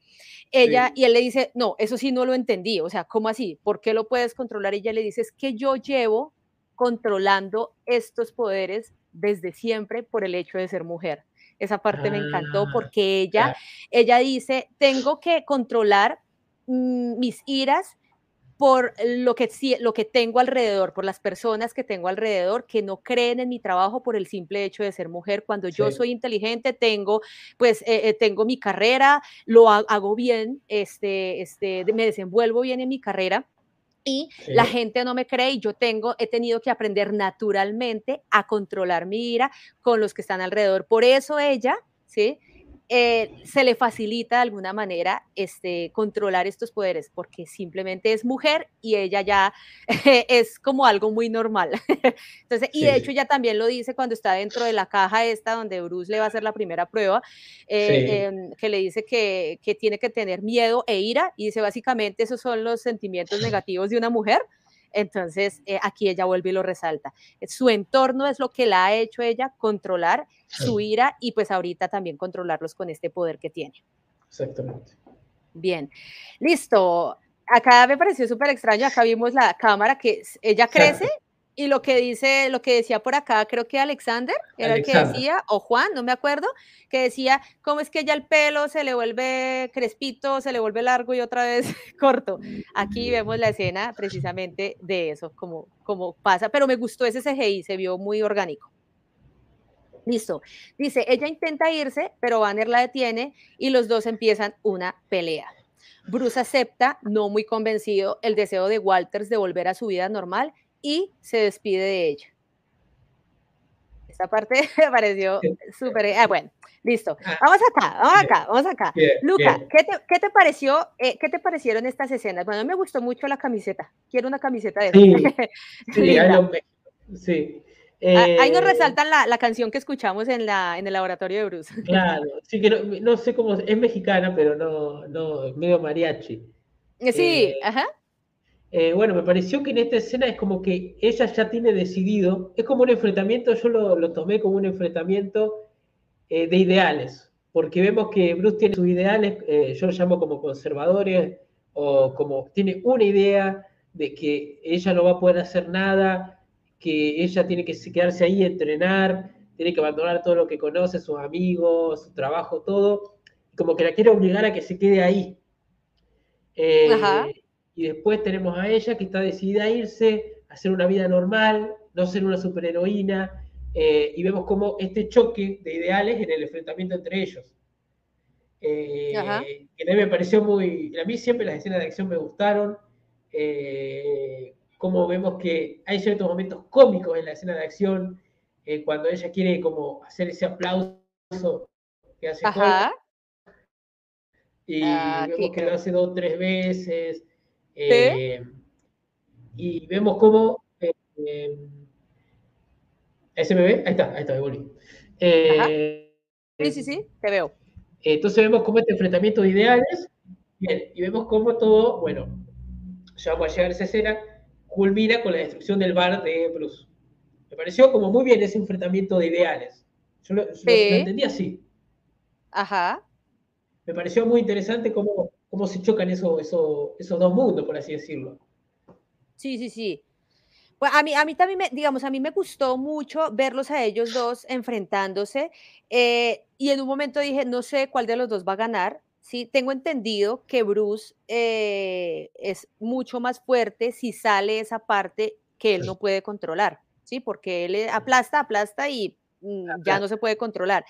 Ella, y él le dice, no, eso sí no lo entendí, o sea, ¿cómo así? ¿Por qué lo puedes controlar? Y ella le dice, es que yo llevo controlando estos poderes desde siempre por el hecho de ser mujer. Esa parte me encantó ah, porque ella, ella dice, tengo que controlar mm, mis iras por lo que, lo que tengo alrededor, por las personas que tengo alrededor que no creen en mi trabajo por el simple hecho de ser mujer. Cuando yo soy inteligente, tengo, pues, eh, eh, tengo mi carrera, lo hago bien, este, este, me desenvuelvo bien en mi carrera y la gente no me cree y yo tengo, he tenido que aprender naturalmente a controlar mi ira con los que están alrededor. Por eso ella, ¿sí? Eh, se le facilita de alguna manera este, controlar estos poderes, porque simplemente es mujer y ella ya es como algo muy normal. Entonces, y de hecho ella también lo dice cuando está dentro de la caja esta donde Bruce le va a hacer la primera prueba, eh, em, que le dice que, que tiene que tener miedo e ira, y dice básicamente esos son los sentimientos negativos de una mujer. Entonces, eh, aquí ella vuelve y lo resalta. Su entorno es lo que la ha hecho ella controlar su ira y pues ahorita también controlarlos con este poder que tiene. Exactamente. Bien, listo. Acá me pareció súper extraño, acá vimos la cámara que ella crece y lo que dice, lo que decía por acá, creo que Alexander era el que decía, o Juan, no me acuerdo, que decía, ¿cómo es que ya el pelo se le vuelve crespito, se le vuelve largo y otra vez corto? Aquí vemos la escena precisamente de eso, como, como pasa, pero me gustó ese CGI, se vio muy orgánico. Listo. Dice, ella intenta irse, pero Banner la detiene y los dos empiezan una pelea. Bruce acepta, no muy convencido, el deseo de Walters de volver a su vida normal y se despide de ella. Esta parte me pareció súper... Ah, bueno, listo. Ah, vamos acá, vamos acá, vamos acá. Luca, ¿qué, te, pareció, eh, ¿qué te parecieron estas escenas? Bueno, me gustó mucho la camiseta. Quiero una camiseta de Sí, sí, sí. Ah, ahí nos eh, resaltan la, la, canción que escuchamos en, la, en el laboratorio de Bruce. Claro, sí que no, no sé cómo, es mexicana, pero no, no, medio mariachi. Sí, eh, ajá. Eh, bueno, me pareció que en esta escena es como que ella ya tiene decidido, es como un enfrentamiento, yo lo, tomé como un enfrentamiento de ideales, porque vemos que Bruce tiene sus ideales, yo lo llamo como conservadores, o como tiene una idea de que ella no va a poder hacer nada, que ella tiene que quedarse ahí, entrenar, tiene que abandonar todo lo que conoce, sus amigos, su trabajo, todo, como que la quiere obligar a que se quede ahí. Eh, y después tenemos a ella que está decidida a irse, a hacer una vida normal, no ser una superheroína, eh, y vemos como este choque de ideales en el enfrentamiento entre ellos. Eh, que también me pareció muy. A mí siempre las escenas de acción me gustaron como vemos que hay ciertos momentos cómicos en la escena de acción, eh, cuando ella quiere como hacer ese aplauso que hace Y ah, vemos que lo hace dos o tres veces. Eh, y vemos cómo... Eh, ¿Ese me ve? Ahí está, ahí está, me volví. sí, sí, sí, te veo. Entonces vemos cómo este enfrentamiento de ideales, bien, y vemos cómo todo, bueno, ya vamos a llegar a esa escena, culmina con la destrucción del bar de Bruce. Me pareció como muy bien ese enfrentamiento de ideales. Yo lo, entendí así. Ajá. Me pareció muy interesante cómo, cómo se chocan esos, esos dos mundos, por así decirlo. Sí, sí, sí. Pues a mí, a mí también, me, digamos, a mí me gustó mucho verlos a ellos dos enfrentándose eh, y en un momento dije, no sé cuál de los dos va a ganar, Sí, tengo entendido que Bruce eh, es mucho más fuerte si sale esa parte que él no puede controlar, ¿sí? Porque él aplasta, aplasta y ya no se puede controlar.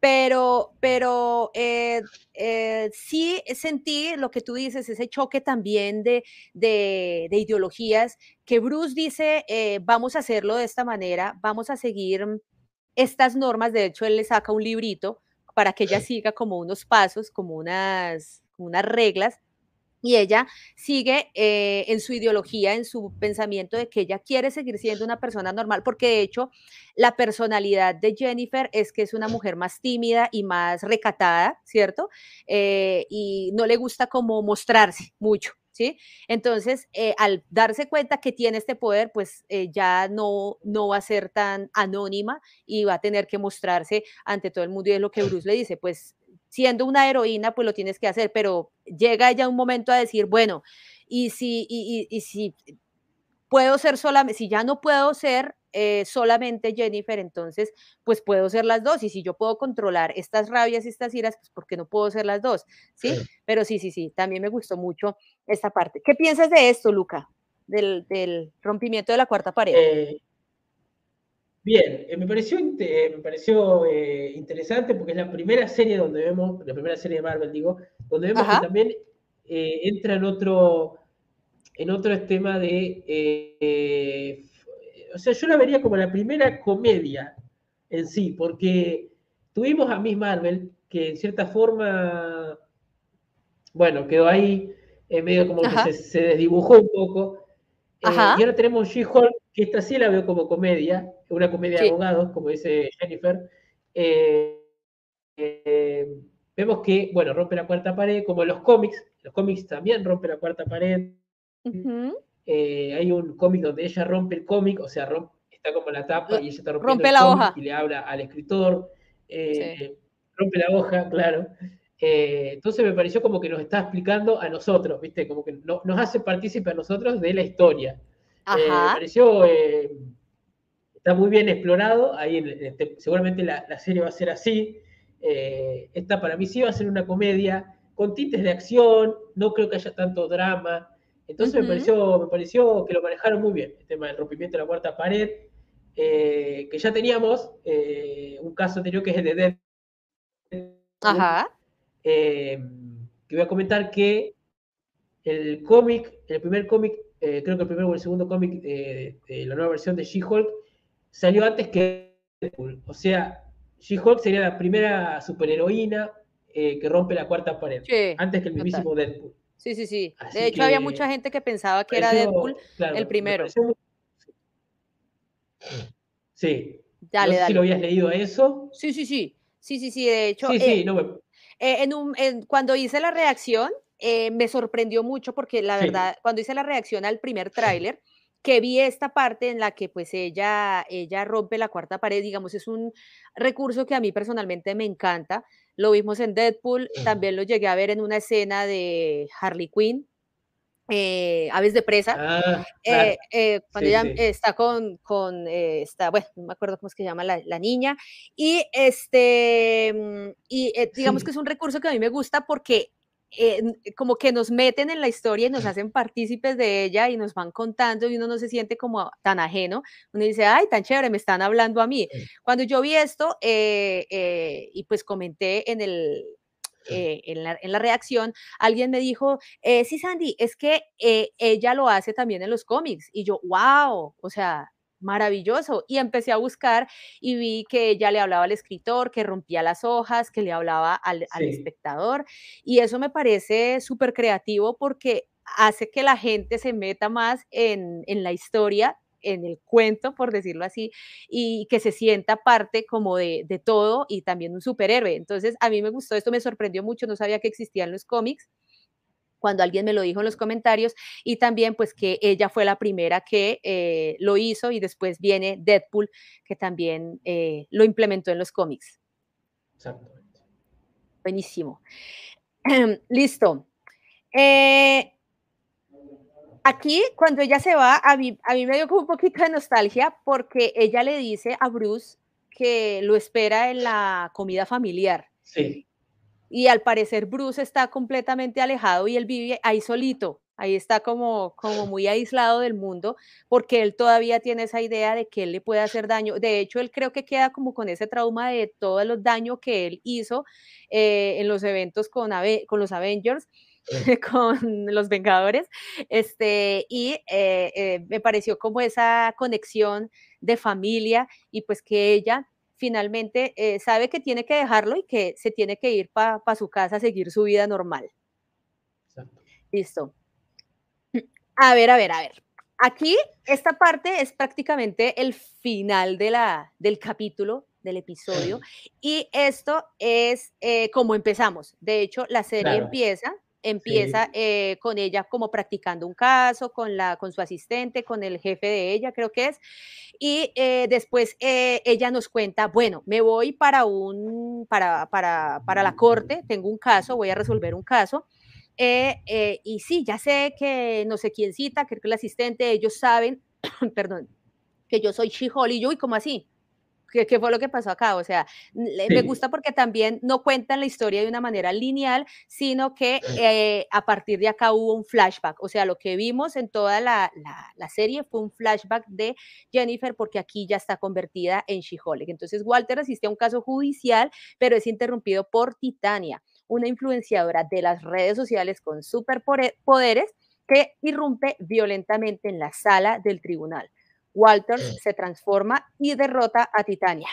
Pero, pero eh, eh, sí sentí lo que tú dices, ese choque también de, de, ideologías, que Bruce dice, eh, vamos a hacerlo de esta manera, vamos a seguir estas normas, de hecho él le saca un librito para que ella siga como unos pasos, como unas, unas reglas, y ella sigue eh, en su ideología, en su pensamiento de que ella quiere seguir siendo una persona normal, porque de hecho la personalidad de Jennifer es que es una mujer más tímida y más recatada, ¿cierto? Eh, y no le gusta como mostrarse mucho. ¿Sí? Entonces, eh, al darse cuenta que tiene este poder, pues ya no, no va a ser tan anónima y va a tener que mostrarse ante todo el mundo. Y es lo que Bruce le dice, pues siendo una heroína, pues lo tienes que hacer, pero llega ya un momento a decir, bueno, y si, y, si puedo ser solamente, si ya no puedo ser eh, solamente Jennifer, entonces, pues puedo ser las dos. Y si yo puedo controlar estas rabias y estas iras, pues porque no puedo ser las dos, ¿sí? Pero sí, sí, sí, también me gustó mucho esta parte. ¿Qué piensas de esto, Luca? Del, rompimiento de la cuarta pared. Eh, Bien, eh, me pareció, eh, me pareció eh, interesante porque es la primera serie donde vemos, la primera serie de Marvel, digo, donde vemos que también entra en otro, en otro tema de, o sea, yo la vería como la primera comedia en sí, porque tuvimos a Miss Marvel, que en cierta forma, bueno, quedó ahí, en medio como que se, desdibujó un poco, y ahora tenemos She-Hulk, que esta sí la veo como comedia, una comedia de abogados, como dice Jennifer, eh, eh, vemos que, bueno, rompe la cuarta pared, como en los cómics, los cómics también rompe la cuarta pared. Eh, hay un cómic donde ella rompe el cómic, o sea, está como la tapa y ella está rompiendo rompe la hoja. y le habla al escritor. Rompe la hoja, claro. entonces me pareció como que nos está explicando a nosotros, ¿viste? Como que nos hace partícipe a nosotros de la historia. Me pareció está muy bien explorado. Ahí este, seguramente la, serie va a ser así. Eh, esta para mí sí va a ser una comedia con tintes de acción, no creo que haya tanto drama. Entonces me, pareció, me pareció que lo manejaron muy bien, el tema del rompimiento de la cuarta pared, eh, que ya teníamos eh, un caso anterior que es el de Dead. Ajá. que voy a comentar que el cómic, el primer cómic, creo que el primero o el segundo cómic de la nueva versión de She-Hulk, salió antes que Deadpool. O sea, She-Hulk sería la primera superheroína eh, que rompe la cuarta pared, antes que el mismísimo Deadpool. Sí, sí, sí. de hecho, había mucha gente que pensaba que era Deadpool el primero. Sí. Dale, no sé si lo habías leído eso. Sí, sí, sí. Sí, sí, sí. De hecho, sí, sí, eh, no eh, en un, cuando hice la reacción, me sorprendió mucho porque la verdad, cuando hice la reacción al primer tráiler, que vi esta parte en la que pues ella, ella rompe la cuarta pared, digamos, es un recurso que a mí personalmente me encanta. Lo vimos en Deadpool, también lo llegué a ver en una escena de Harley Quinn, eh, Aves de Presa, ah, eh, eh, cuando ella está con, con está, bueno, no me acuerdo cómo es que se llama la, la niña, y este, mm, y digamos que es un recurso que a mí me gusta porque eh, como que nos meten en la historia y nos hacen partícipes de ella y nos van contando y uno no se siente como tan ajeno. Uno dice, ay, tan chévere, me están hablando a mí. Cuando yo vi esto eh, eh, y pues comenté en el... en, la, en, la, reacción, alguien me dijo, sí, Sandy, es que ella lo hace también en los cómics. Y yo, wow, o sea, maravilloso. Y empecé a buscar y vi que ella le hablaba al escritor, que rompía las hojas, que le hablaba al, espectador. Y eso me parece súper creativo porque hace que la gente se meta más en, la historia en el cuento, por decirlo así, y que se sienta parte como de, de, todo y también un superhéroe. Entonces, a mí me gustó esto, me sorprendió mucho, no sabía que existían los cómics cuando alguien me lo dijo en los comentarios, y también pues que ella fue la primera que eh, lo hizo y después viene Deadpool, que también eh, lo implementó en los cómics. Exactamente. Buenísimo. Listo. Eh, aquí, cuando ella se va, a mí, a mí me dio como un poquito de nostalgia porque ella le dice a Bruce que lo espera en la comida familiar. Sí y al parecer Bruce está completamente alejado y él vive ahí solito. Ahí está como, como muy aislado del mundo, porque él todavía tiene esa idea de que él le puede hacer daño. De hecho, él creo que queda como con ese trauma de todos los daños que él hizo eh, en los eventos con, con los Avengers, con los Vengadores. Este, y eh, eh, me pareció como esa conexión de familia y pues que ella finalmente sabe que tiene que dejarlo y que se tiene que ir para su casa a seguir su vida normal. Listo. A ver, a ver, a ver. Aquí, esta parte es prácticamente el final de la, del capítulo, del episodio, y esto es eh, como empezamos. De hecho, la serie empieza, empieza eh, con ella como practicando un caso, con, la, con su asistente, con el jefe de ella, creo que es, y eh, después ella nos cuenta, bueno, me voy para, un, para, para, para la corte, tengo un caso, voy a resolver un caso, eh, eh, y sí, ya sé que no sé quién cita, creo que el asistente, ellos saben, perdón, que yo soy She-Hulk y yo, ¿y cómo así? ¿Qué, ¿Qué, fue lo que pasó acá? O sea, me gusta porque también no cuentan la historia de una manera lineal, sino que eh, a partir de acá hubo un flashback. O sea, lo que vimos en toda la, la, la serie fue un flashback de Jennifer porque aquí ya está convertida en She-Hulk. Entonces, Walter asiste a un caso judicial, pero es interrumpido por Titania una influenciadora de las redes sociales con superpoderes que irrumpe violentamente en la sala del tribunal. Walter se transforma y derrota a Titania.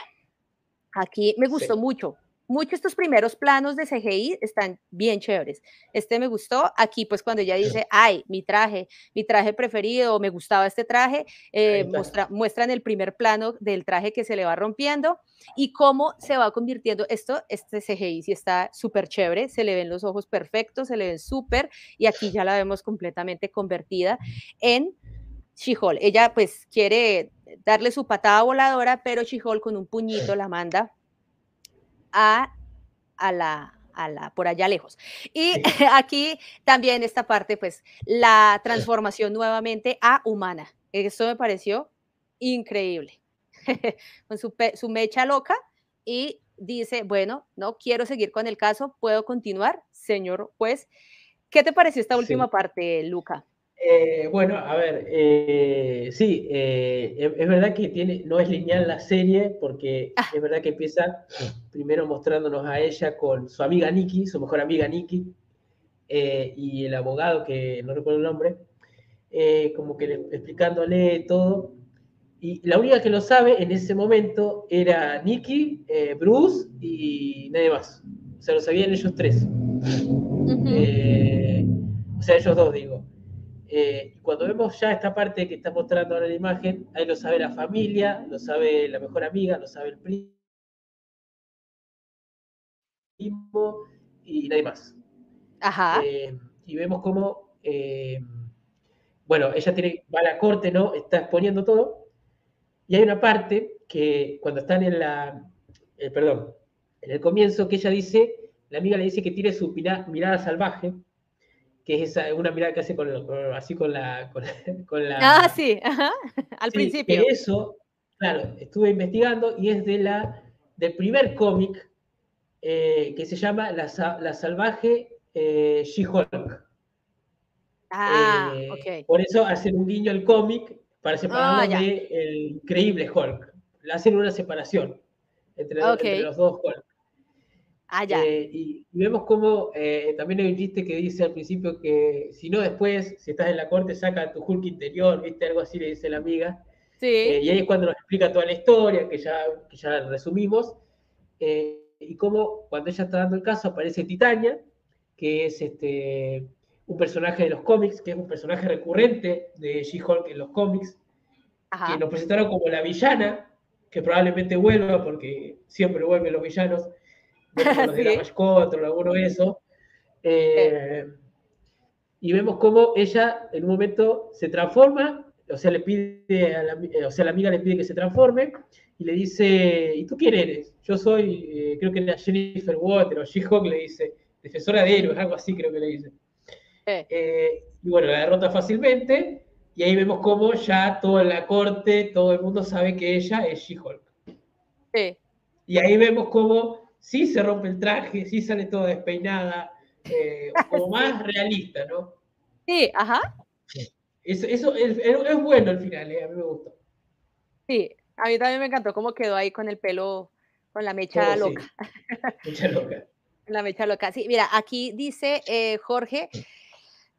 Aquí me gustó mucho muchos estos primeros planos de CGI están bien chéveres. Este me gustó. Aquí, pues, cuando ella dice, ay, mi traje, mi traje preferido, me gustaba este traje, eh, muestra, muestran el primer plano del traje que se le va rompiendo y cómo se va convirtiendo. Esto, este CGI sí está súper chévere, se le ven los ojos perfectos, se le ven súper, y aquí ya la vemos completamente convertida en Chihol. Ella, pues, quiere darle su patada voladora, pero Chihol con un puñito la manda a, a la, a la, por allá lejos. Y aquí también esta parte, pues, la transformación nuevamente a humana. Esto me pareció increíble. con su, su, mecha loca y dice, bueno, no quiero seguir con el caso, puedo continuar, señor juez. ¿Qué te pareció esta última parte, Luca? Eh, bueno, a ver, eh, sí, eh, es, verdad que tiene, no es lineal la serie, porque ah. es verdad que empieza primero mostrándonos a ella con su amiga Nikki, su mejor amiga Nikki, y el abogado, que no recuerdo el nombre, como que explicándole todo. Y la única que lo sabe en ese momento era Nikki, Bruce y nadie más. O sea, lo sabían ellos tres. o sea, ellos dos, digo. Eh, cuando vemos ya esta parte que está mostrando ahora la imagen, ahí lo sabe la familia, lo sabe la mejor amiga, lo sabe el primo y nadie más. Ajá. Eh, y vemos cómo, eh, bueno, ella tiene, va a la corte, ¿no? Está exponiendo todo. Y hay una parte que cuando están en la, perdón, en el comienzo que ella dice, la amiga le dice que tiene su mirada salvaje que es una mirada que hace con, así con la, con, la... Ah, sí, al principio. eso, claro, estuve investigando y es de la, del primer cómic eh, que se llama La, la Salvaje eh, She-Hulk. Ah, eh, ok. Por eso hacen un guiño al cómic para separarlo ah, del increíble Hulk. Hacen una separación entre, entre los dos Hulk. Ah, ya. Eh, y, vemos cómo eh, también hay un chiste que dice al principio que si no después, si estás en la corte, saca tu Hulk interior, ¿viste? Algo así le dice la amiga. Sí. Eh, y ahí es cuando nos explica toda la historia, que ya, que ya resumimos. y cómo cuando ella está dando el caso aparece Titania, que es este, un personaje de los cómics, que es un personaje recurrente de She-Hulk en los cómics, que nos presentaron como la villana, que probablemente vuelva, porque siempre vuelven los villanos los de la mascota alguno de eso. Eh, y vemos cómo ella en un momento se transforma, o sea, le pide a la, eh, o sea, la amiga le pide que se transforme y le dice, ¿y tú quién eres? Yo soy, eh, creo que era Jennifer Water o She-Hulk, le dice, defensora de héroes, algo así creo que le dice. y bueno, la derrota fácilmente y ahí vemos cómo ya toda la corte, todo el mundo sabe que ella es She-Hulk. Sí. Y ahí vemos cómo sí se rompe el traje, sí sale toda despeinada, eh, como más realista, ¿no? Sí, ajá. Eso, eso es, es, bueno al final, eh, a mí me gustó. Sí, a mí también me encantó cómo quedó ahí con el pelo, con la mecha loca. Mecha loca. la mecha loca. Sí, mira, aquí dice eh, Jorge,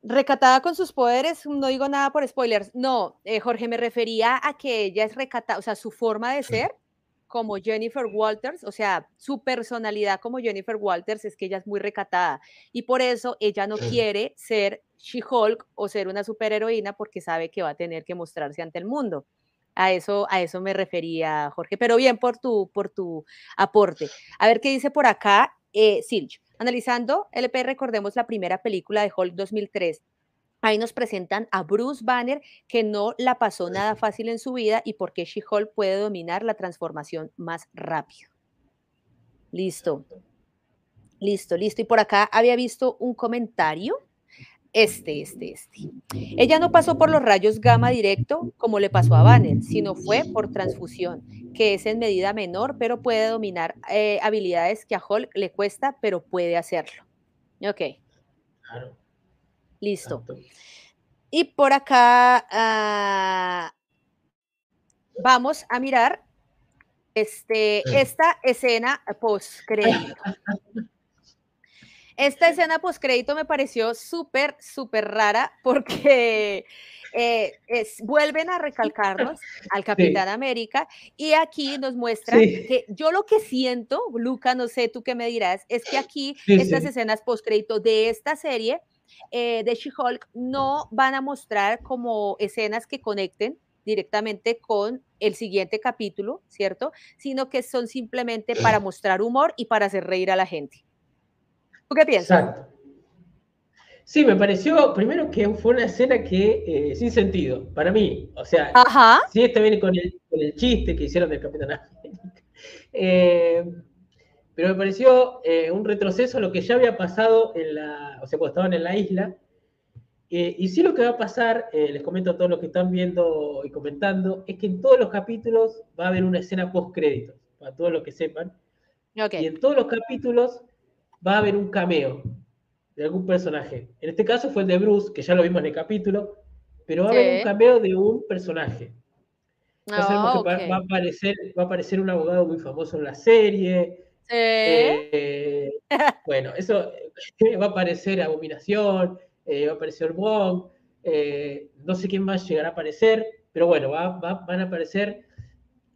recatada con sus poderes, no digo nada por spoilers. No, eh, Jorge, me refería a que ella es recatada, o sea, su forma de ser como Jennifer Walters, o sea, su personalidad como Jennifer Walters es que ella es muy recatada y por eso ella no quiere ser She-Hulk o ser una superheroína porque sabe que va a tener que mostrarse ante el mundo. A eso, a eso me refería, Jorge, pero bien por tu, por tu aporte. A ver qué dice por acá eh, Silch. Analizando LP, recordemos la primera película de Hulk 2003. Ahí nos presentan a Bruce Banner, que no la pasó nada fácil en su vida y por qué She-Hulk puede dominar la transformación más rápido. Listo. Listo, listo. Y por acá había visto un comentario. Este, este, este. Ella no pasó por los rayos gamma directo como le pasó a Banner, sino fue por transfusión, que es en medida menor, pero puede dominar eh, habilidades que a Hulk le cuesta, pero puede hacerlo. Ok. Claro. Listo. Y por acá ah, vamos a mirar este, esta escena post-crédito. Esta escena post-crédito me pareció súper, súper rara porque eh, vuelven a recalcarnos al Capitán América y aquí nos muestran que yo lo que siento, Luca, no sé tú qué me dirás, es que aquí estas escenas post-crédito de esta serie eh, de She-Hulk no van a mostrar como escenas que conecten directamente con el siguiente capítulo, ¿cierto? Sino que son simplemente para mostrar humor y para hacer reír a la gente. ¿Tú qué piensas? Exacto. Sí, me pareció, primero que fue una escena que, eh, sin sentido, para mí, o sea, sí está bien con el, con el chiste que hicieron del Capitán América. Eh, pero me pareció eh, un retroceso a lo que ya había pasado en la, o sea, cuando estaban en la isla. Eh, y sí lo que va a pasar, eh, les comento a todos los que están viendo y comentando, es que en todos los capítulos va a haber una escena post-créditos, para todos los que sepan. Y en todos los capítulos va a haber un cameo de algún personaje. En este caso fue el de Bruce, que ya lo vimos en el capítulo, pero va a haber un cameo de un personaje. Ah, va, a aparecer, va a aparecer un abogado muy famoso en la serie, eh, bueno, eso va a aparecer Abominación, eh, va a aparecer Wong, eh, no sé quién más llegará a aparecer, pero bueno, van a aparecer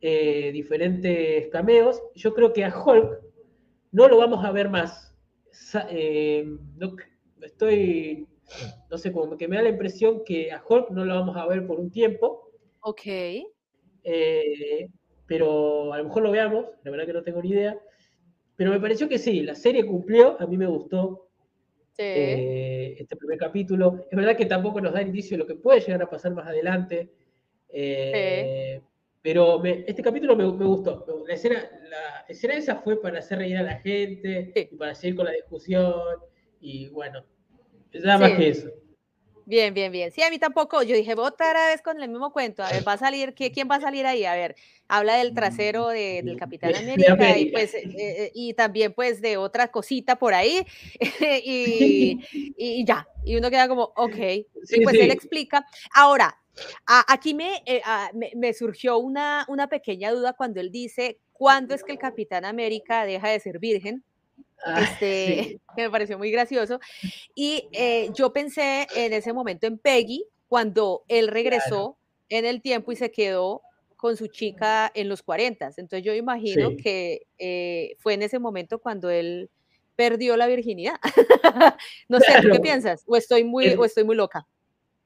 diferentes cameos. Yo creo que a Hulk no lo vamos a ver más. no, estoy, no sé, como que me da la impresión que a Hulk no lo vamos a ver por un tiempo. Ok. pero a lo mejor lo veamos, la verdad que no tengo ni idea. Pero me pareció que sí, la serie cumplió, a mí me gustó eh, este primer capítulo. Es verdad que tampoco nos da indicio de lo que puede llegar a pasar más adelante. Eh, pero este capítulo me, gustó. La escena, la escena esa fue para hacer reír a la gente y para seguir con la discusión. Y bueno, nada más que eso. Bien, bien, bien. Sí, a mí tampoco. Yo dije, otra vez con el mismo cuento. A ver, va a salir, ¿quién va a salir ahí? A ver, habla del trasero del Capitán América, Y, pues, eh, eh, y también pues de otra cosita por ahí. y, ya. Y uno queda como, ok. y pues él explica. Ahora, aquí eh, me, me, surgió una, una pequeña duda cuando él dice, ¿cuándo es que el Capitán América deja de ser virgen? Ah, este, que me pareció muy gracioso. Y eh, yo pensé en ese momento en Peggy, cuando él regresó en el tiempo y se quedó con su chica en los 40. Entonces yo imagino que eh, fue en ese momento cuando él perdió la virginidad. no sé, qué piensas? ¿O estoy, muy, ¿O estoy muy loca?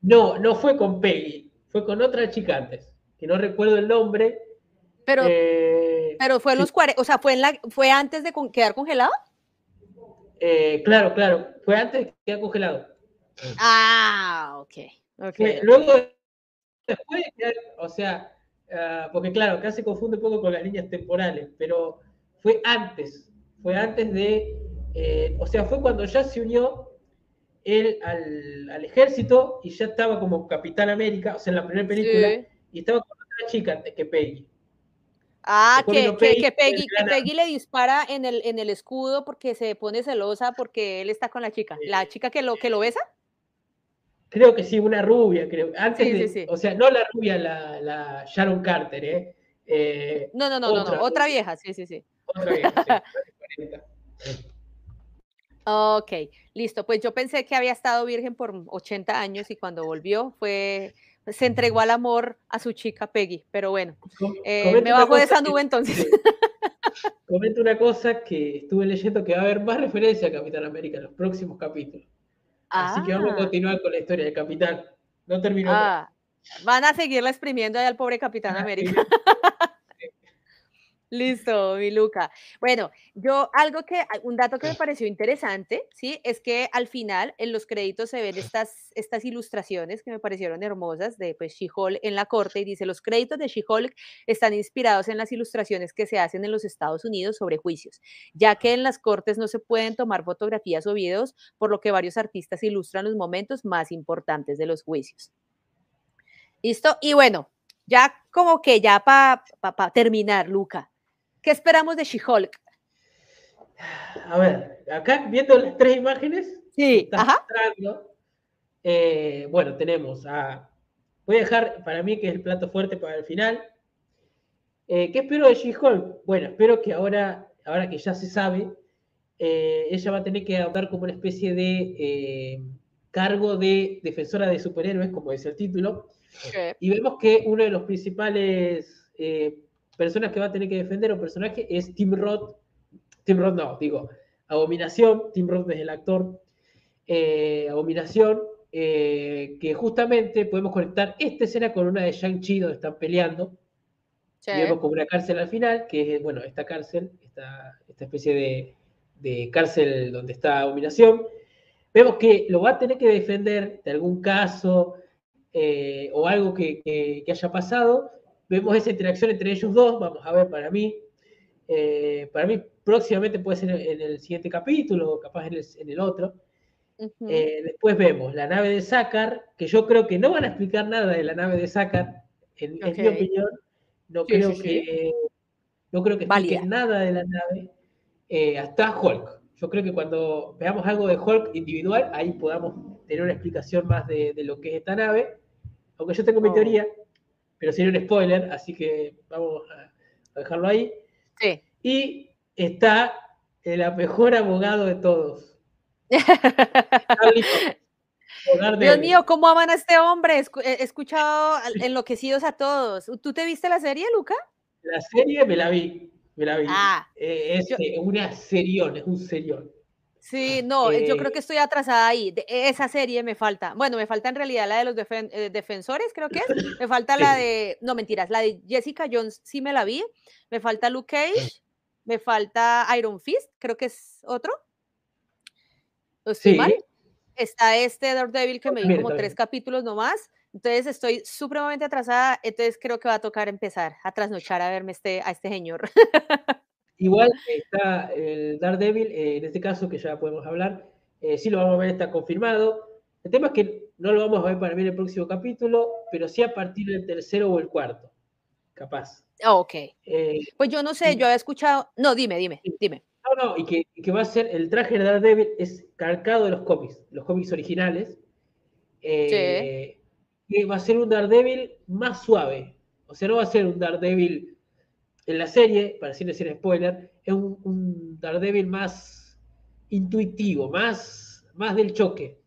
No, no fue con Peggy, fue con otra chica antes, que no recuerdo el nombre. Pero, eh, pero fue en los 40, o sea, ¿fue, en la, ¿fue antes de quedar congelado? Eh, claro, claro. Fue antes de quedar congelado. Ah, ok. okay. luego, después de quedar, o sea, ah, porque claro, acá se confunde un poco con las líneas temporales, pero fue antes, fue antes de, eh, o sea, fue cuando ya se unió él al, ejército y ya estaba como Capitán América, o sea, en la primera película, y estaba con otra chica que Peggy. Ah, que, que, Peggy, le dispara en el, en el escudo porque se pone celosa porque él está con la chica. ¿La chica que lo, que lo besa? Creo que sí, una rubia, creo. Antes de, O sea, no la rubia, la, Sharon Carter, ¿eh? ¿eh? no, no, no, otra, no, otra vieja, sí, sí, sí. Otra vieja, sí. ok, listo. Pues yo pensé que había estado virgen por 80 años y cuando volvió fue se entregó al amor a su chica Peggy, pero bueno, eh, me bajo de esa nube entonces. Comento una cosa que estuve leyendo que va a haber más referencia a Capitán América en los próximos capítulos. Así que vamos a ah. continuar con la historia de Capitán. No terminó. Ah, van a seguirla exprimiendo ahí al pobre Capitán ah, América. Listo, mi Luca. Bueno, yo algo que, un dato que me pareció interesante, ¿sí? Es que al final en los créditos se ven estas, estas ilustraciones que me parecieron hermosas de pues She-Hulk en la corte y dice, los créditos de She-Hulk están inspirados en las ilustraciones que se hacen en los Estados Unidos sobre juicios, ya que en las cortes no se pueden tomar fotografías o videos, por lo que varios artistas ilustran los momentos más importantes de los juicios. ¿Listo? Y bueno, ya como que ya para terminar, Luca, ¿Qué esperamos de She-Hulk? A ver, acá viendo las tres imágenes. Sí, ajá. Eh, bueno, tenemos a. Voy a dejar para mí que es el plato fuerte para el final. Eh, ¿Qué espero de She-Hulk? Bueno, espero que ahora, ahora que ya se sabe, eh, ella va a tener que adoptar como una especie de cargo de defensora de superhéroes, como dice el título. Y vemos que uno de los principales personas que va a tener que defender un personaje es Tim Roth, Tim Roth no, digo, Abominación, Tim Roth es el actor, eh, Abominación, eh, que justamente podemos conectar esta escena con una de Shang-Chi donde están peleando. vemos como una cárcel al final, que es, bueno, esta cárcel, esta, esta especie de, cárcel donde está Abominación. Vemos que lo va a tener que defender de algún caso eh, o algo que, que, haya pasado, vemos esa interacción entre ellos dos, vamos a ver para mí, eh, para mí próximamente puede ser en el siguiente capítulo, o capaz en el, otro. Eh, después vemos la nave de Sakar, que yo creo que no van a explicar nada de la nave de Sakar, en, mi opinión. No creo que no creo que expliquen nada de la nave eh, hasta Hulk. Yo creo que cuando veamos algo de Hulk individual, ahí podamos tener una explicación más de, lo que es esta nave. Aunque yo tengo mi oh. teoría, pero sería un spoiler, así que vamos a dejarlo ahí. Sí. Y está el mejor abogado de todos. Dios mío, ¿cómo aman a este hombre? He escuchado enloquecidos a todos. ¿Tú te viste la serie, Luca? La serie me la vi, me la vi. Ah, eh, es eh, una serión, es un serión. Sí, no, yo creo eh, que estoy atrasada ahí. esa serie me falta. Bueno, me falta en realidad la de los eh, defensores, creo que es. Me falta la de, no mentiras, la de Jessica Jones sí me la vi. Me falta Luke Cage, me falta Iron Fist, creo que es otro. sí. Está este Daredevil que me vi como tres capítulos nomás. Entonces estoy supremamente atrasada, entonces creo que va a tocar empezar a trasnochar a verme este, a este señor. Igual está el Daredevil, eh, en este caso que ya podemos hablar, eh, sí lo vamos a ver, está confirmado. El tema es que no lo vamos a ver para mí en el próximo capítulo, pero sí a partir del tercero o el cuarto, capaz. Ah, ok. Eh, pues yo no sé, yo había escuchado. No, dime, dime, dime. No, no, y que, va a ser el traje de Daredevil es calcado de los cómics, los cómics originales. sí. Y va a ser un Daredevil más suave. O sea, no va a ser un Daredevil en la serie, para sin decir spoiler, es un, Daredevil más intuitivo, más, más del choque.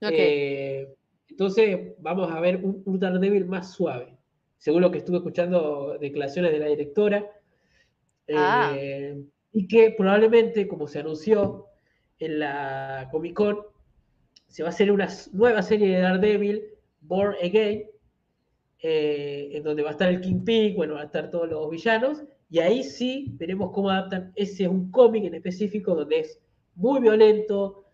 Eh, entonces vamos a ver un, Daredevil más suave, según lo que estuve escuchando declaraciones de la directora. Ah. Eh, y que probablemente, como se anunció en la Comic Con, se va a hacer una nueva serie de Daredevil, Born Again, eh, en donde va a estar el Kingpin, bueno, va a estar todos los villanos, y ahí sí veremos cómo adaptan. Ese es un cómic en específico donde es muy violento,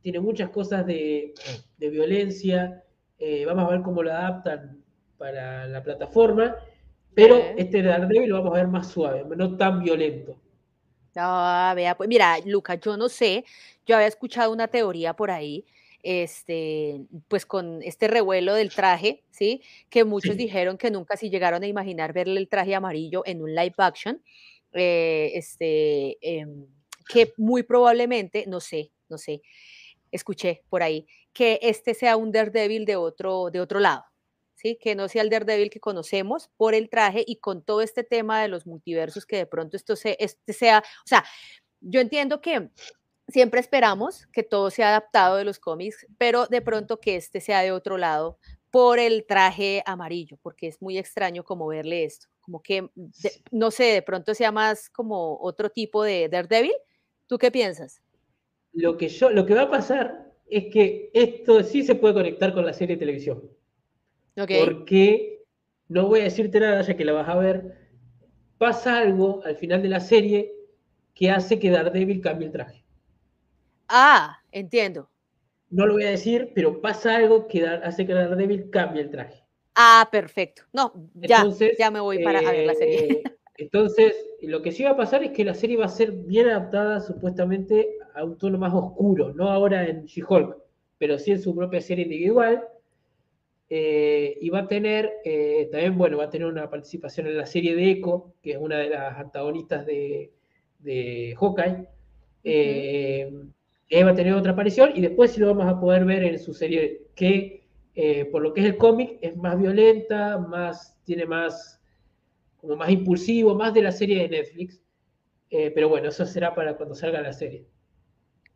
tiene muchas cosas de, violencia, eh, vamos a ver cómo lo adaptan para la plataforma, pero este Daredevil lo vamos a ver más suave, no tan violento. Ah, vea, pues mira, Luca, yo no sé, yo había escuchado una teoría por ahí este, pues con este revuelo del traje, ¿sí? Que muchos dijeron que nunca se llegaron a imaginar verle el traje amarillo en un live action, eh, este, em, que muy probablemente, no sé, no sé, escuché por ahí, que este sea un Daredevil de otro, de otro lado. ¿Sí? que no sea el Daredevil que conocemos por el traje y con todo este tema de los multiversos, que de pronto esto se, este sea, o sea, yo entiendo que siempre esperamos que todo sea adaptado de los cómics, pero de pronto que este sea de otro lado por el traje amarillo, porque es muy extraño como verle esto, como que, no sé, de pronto sea más como otro tipo de Daredevil. ¿Tú qué piensas? Lo que, yo, lo que va a pasar es que esto sí se puede conectar con la serie de televisión. Porque, no voy a decirte nada, ya que la vas a ver, pasa algo al final de la serie que hace que Daredevil cambie el traje. Ah, entiendo. No lo voy a decir, pero pasa algo que hace que Daredevil cambie el traje. Ah, perfecto. No, ya, ya me voy para ver la serie. Eh, entonces, lo que sí va a pasar es que la serie va a ser bien adaptada supuestamente a un tono más oscuro, no ahora en She-Hulk, pero sí en su propia serie individual. Eh, y va a tener, eh, también, bueno, va a tener una participación en la serie de Echo, que es una de las antagonistas de, de Hawkeye. Va a tener otra aparición y después sí lo vamos a poder ver en su serie que, por lo que es el cómic, es más violenta, más, tiene más como más impulsivo, más de la serie de Netflix. Eh, pero bueno, eso será para cuando salga la serie.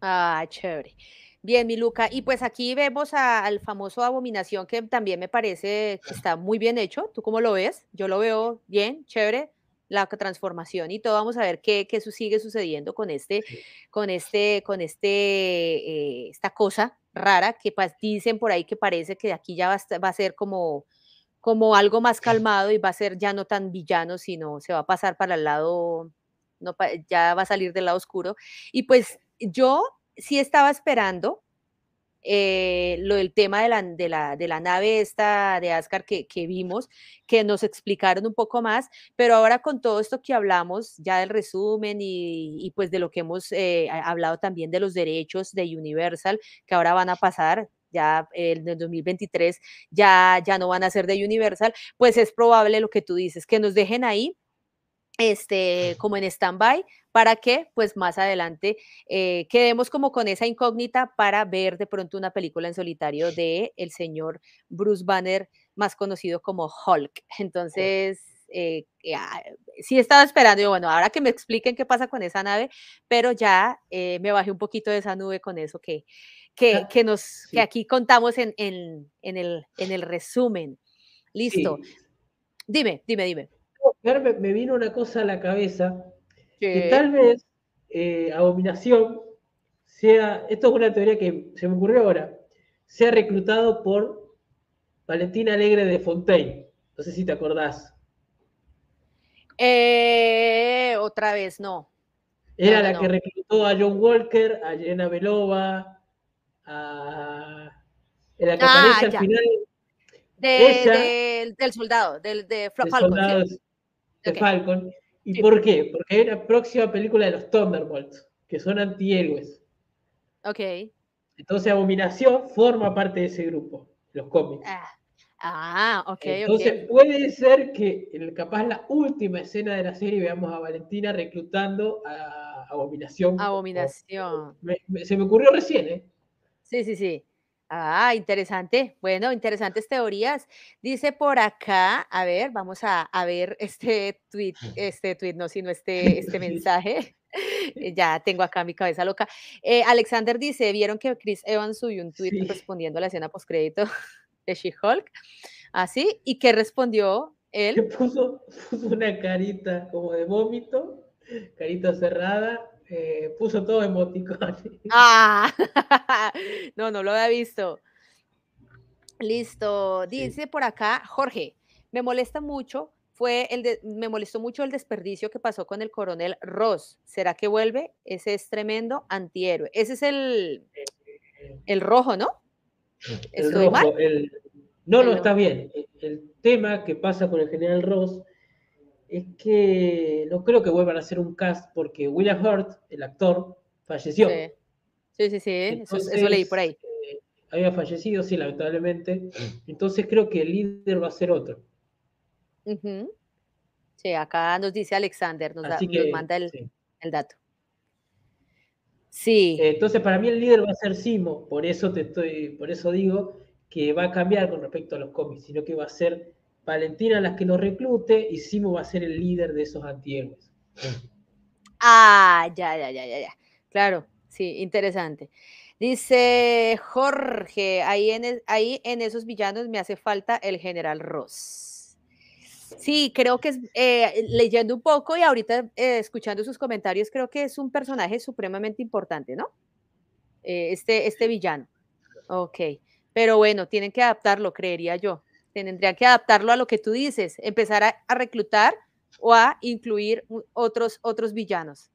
Ah, chévere. Bien, mi Luca. Y pues aquí vemos al famoso Abominación, que también me parece que está muy bien hecho. ¿Tú cómo lo ves? Yo lo veo bien, chévere, la transformación y todo. Vamos a ver qué, qué sigue sucediendo con este, con este, con este, eh, esta cosa rara que pues, dicen por ahí que parece que aquí ya va va a ser como como algo más calmado y va a ser ya no tan villano, sino se va a pasar para el lado, no, ya va a salir del lado oscuro. Y pues yo sí estaba esperando eh, lo del tema de la, de la, de la nave esta de Ascar que, que, vimos, que nos explicaron un poco más, pero ahora con todo esto que hablamos ya del resumen y, y pues de lo que hemos eh, hablado también de los derechos de Universal, que ahora van a pasar, ya en el 2023 ya, ya no van a ser de Universal, pues es probable lo que tú dices, que nos dejen ahí este, como en stand-by, para que pues más adelante eh, quedemos como con esa incógnita para ver de pronto una película en solitario de el señor Bruce Banner, más conocido como Hulk. Entonces, eh, ah, sí estaba esperando, bueno, ahora que me expliquen qué pasa con esa nave, pero ya eh, me bajé un poquito de esa nube con eso que, que, que nos, que aquí contamos en, en, en, el, en el resumen. Listo. Dime, dime, dime. Me, me, vino una cosa a la cabeza, que tal vez eh, Abominación sea, esto es una teoría que se me ocurrió ahora, sea reclutado por Valentina Alegre de Fontaine. No sé si te acordás. Eh, otra vez, no. Era la que reclutó a John Walker, a Jenna Belova, a, la que ah, aparece al final. del soldado, del, de Falcon. De Falcon. ¿Y por qué? Porque es la próxima película de los Thunderbolts, que son antihéroes. Ok. Entonces Abominación forma parte de ese grupo, los cómics. Ah, ah ok, Entonces puede ser que en capaz la última escena de la serie veamos a Valentina reclutando a Abominación. Abominación. se me ocurrió recién, ¿eh? Sí, sí, sí. Ah, interesante. Bueno, interesantes teorías. Dice por acá, a ver, vamos a, ver este tweet, este tweet, no, sino este, este mensaje. ya tengo acá mi cabeza loca. Eh, Alexander dice, ¿vieron que Chris Evans subió un tweet respondiendo a la escena postcrédito de She-Hulk? Así, ¿Ah, ¿y qué respondió él? Puso, puso una carita como de vómito, carita cerrada, eh, puso todo emoticones. Ah, no, no lo había visto. Listo. Dice por acá, Jorge, me molesta mucho, fue el de, me molestó mucho el desperdicio que pasó con el coronel Ross. ¿Será que vuelve? Ese es tremendo antihéroe. Ese es el, el rojo, ¿no? ¿Estoy mal? no, no, está bien. el tema que pasa con el general Ross es que no creo que vuelvan a hacer un cast porque William Hurt, el actor, falleció. Sí, sí, sí, eso, leí por ahí. Eh, había fallecido, sí, lamentablemente. Entonces creo que el líder va a ser otro. Sí, acá nos dice Alexander, nos, manda el, el, dato. Sí. Entonces, para mí el líder va a ser Simo, por eso te estoy, por eso digo que va a cambiar con respecto a los cómics, sino que va a ser Valentina las que lo reclute y Simo va a ser el líder de esos antihéroes. Ah, ya, ya, ya, ya, ya. Claro, sí, interesante. Dice Jorge, ahí en, ahí en esos villanos me hace falta el general Ross. Sí, creo que es, eh, leyendo un poco y ahorita eh, escuchando sus comentarios, creo que es un personaje supremamente importante, ¿no? Eh, este, este villano. Ok, pero bueno, tienen que adaptarlo, creería yo. Tendría que adaptarlo a lo que tú dices, empezar a, reclutar o a incluir otros, otros villanos.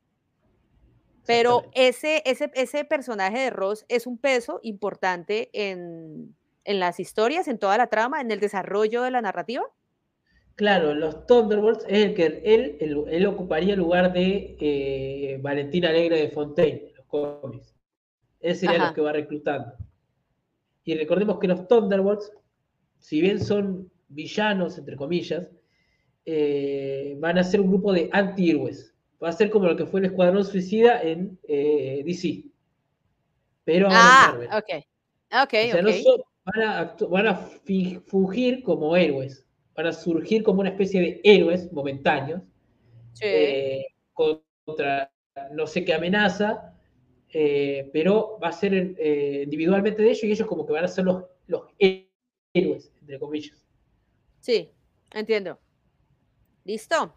Pero ese, ese, ese personaje de Ross es un peso importante en, las historias, en toda la trama, en el desarrollo de la narrativa. Claro, los Thunderbolts es el que él, él, ocuparía el lugar de eh, Valentina Alegre de Fontaine, los cómics. Él sería el que va reclutando. Y recordemos que los Thunderbolts si bien son villanos, entre comillas, eh, van a ser un grupo de anti-héroes. Va a ser como lo que fue el Escuadrón Suicida en eh, DC. Pero ah, ok. Ok, van, a fungir como héroes. Van a surgir como una especie de héroes momentáneos. Eh, contra no sé qué amenaza. pero va a ser individualmente de ellos y ellos como que van a ser los, los héroes entre comillas. Sí, entiendo. Listo.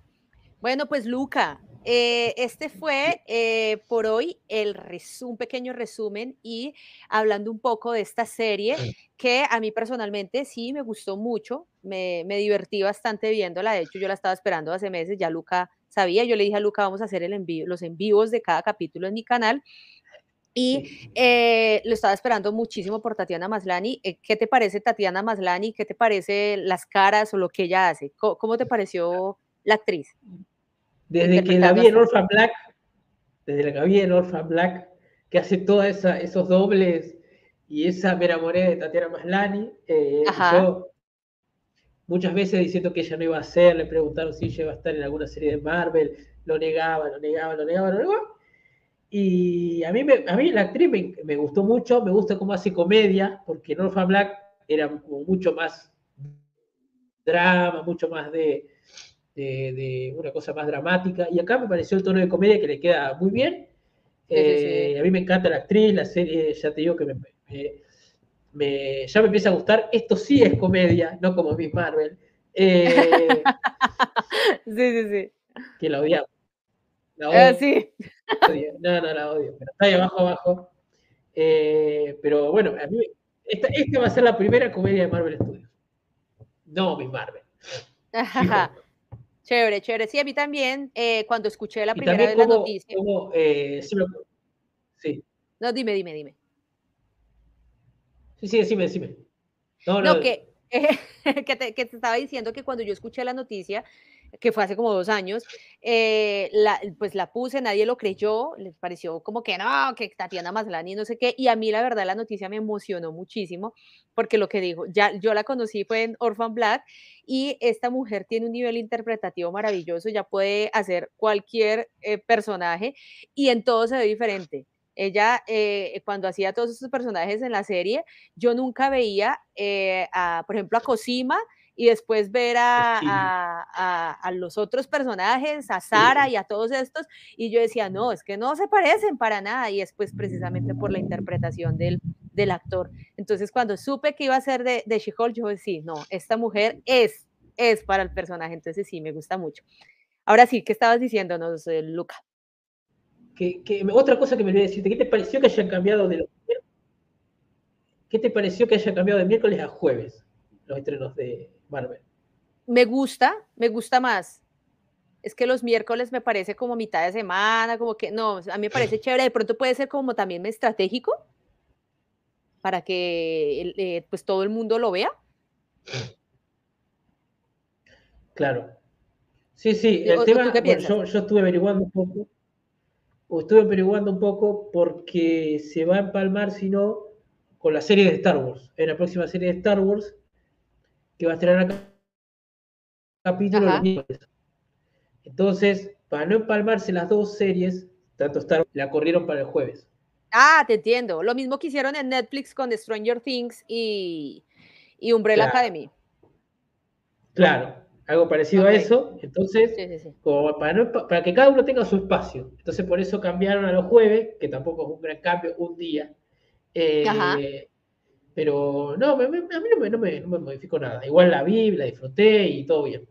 Bueno, pues Luca, eh, este fue eh, por hoy el un pequeño resumen y hablando un poco de esta serie que a mí personalmente sí me gustó mucho, me, me, divertí bastante viéndola, de hecho yo la estaba esperando hace meses, ya Luca sabía, yo le dije a Luca vamos a hacer el envío, los envíos de cada capítulo en mi canal y eh, lo estaba esperando muchísimo por Tatiana Maslani. Eh, ¿Qué te parece Tatiana Maslani? ¿Qué te parece las caras o lo que ella hace? ¿Cómo, te pareció la actriz? Desde que la vi en Orphan Black, desde la que vi en Orphan Black, que hace todos esos dobles y esa me enamoré de Tatiana Maslani. Eh, yo muchas veces diciendo que ella no iba a ser, le preguntaron si ella iba a estar en alguna serie de Marvel, lo negaba, lo negaba, lo negaba, lo negaba y a mí, me, a mí la actriz me, gustó mucho, me gusta cómo hace comedia, porque Norfa Black era como mucho más drama, mucho más de, de, una cosa más dramática. Y acá me pareció el tono de comedia que le queda muy bien. Eh, a mí me encanta la actriz, la serie, ya te digo que me, ya me empieza a gustar. Esto sí es comedia, no como Miss Marvel. Eh, sí, sí, sí. Que la odiamos. Ah, sí. No, no, la odio, pero está ahí abajo, abajo. Eh, pero bueno, a mí, esta, va a ser la primera comedia de Marvel Studios. No, mi Marvel. Chévere, chévere. Sí, a mí también, eh, cuando escuché la primera vez la noticia. Eh, sí, No, dime, dime, dime. Sí, sí, decime, decime. No, no, que, que, te, que, te, estaba diciendo que cuando yo escuché la noticia, que fue hace como dos años, eh, pues la puse, nadie lo creyó, les pareció como que no, que Tatiana Maslany, no sé qué, y a mí la verdad la noticia me emocionó muchísimo, porque lo que dijo, ya yo la conocí fue en Orphan Black, y esta mujer tiene un nivel interpretativo maravilloso, ya puede hacer cualquier eh, personaje, y en todo se ve diferente. Ella, eh, cuando hacía todos esos personajes en la serie, yo nunca veía, por ejemplo, a Cosima, y después ver a, los otros personajes, a Sara y a todos estos, y yo decía, no, es que no se parecen para nada, y después precisamente por la interpretación del, del actor. Entonces, cuando supe que iba a ser de, de She-Hulk, yo decía, sí, no, esta mujer es, es para el personaje, entonces sí, me gusta mucho. Ahora sí, ¿qué estabas diciéndonos, eh, Luca? Que, otra cosa que me olvidé decirte, ¿qué te pareció que hayan cambiado de los ¿Qué te pareció que hayan cambiado de miércoles a jueves los estrenos de, Marvel. Me gusta, me gusta más. Es que los miércoles me parece como mitad de semana, como que no, a mí me parece chévere. De pronto puede ser como también estratégico para que eh, pues todo el mundo lo vea. Claro. Sí, sí, el tema, yo, yo, estuve averiguando un poco, estuve averiguando un poco porque se va a empalmar, si no, con la serie de Star Wars. En la próxima serie de Star Wars que va a estrenar capítulo los miércoles. Entonces, para no empalmarse las dos series, tanto Star la corrieron para el jueves. Ah, te entiendo. Lo mismo que hicieron en Netflix con Stranger Things y, y Umbrella Academy. Claro, algo parecido a eso. Entonces, Como para, para, que cada uno tenga su espacio. Entonces, por eso cambiaron a los jueves, que tampoco es un gran cambio, un día. Eh, pero no, a mí no me, no, me, no me modificó nada. Igual la vi, la disfruté y todo bien.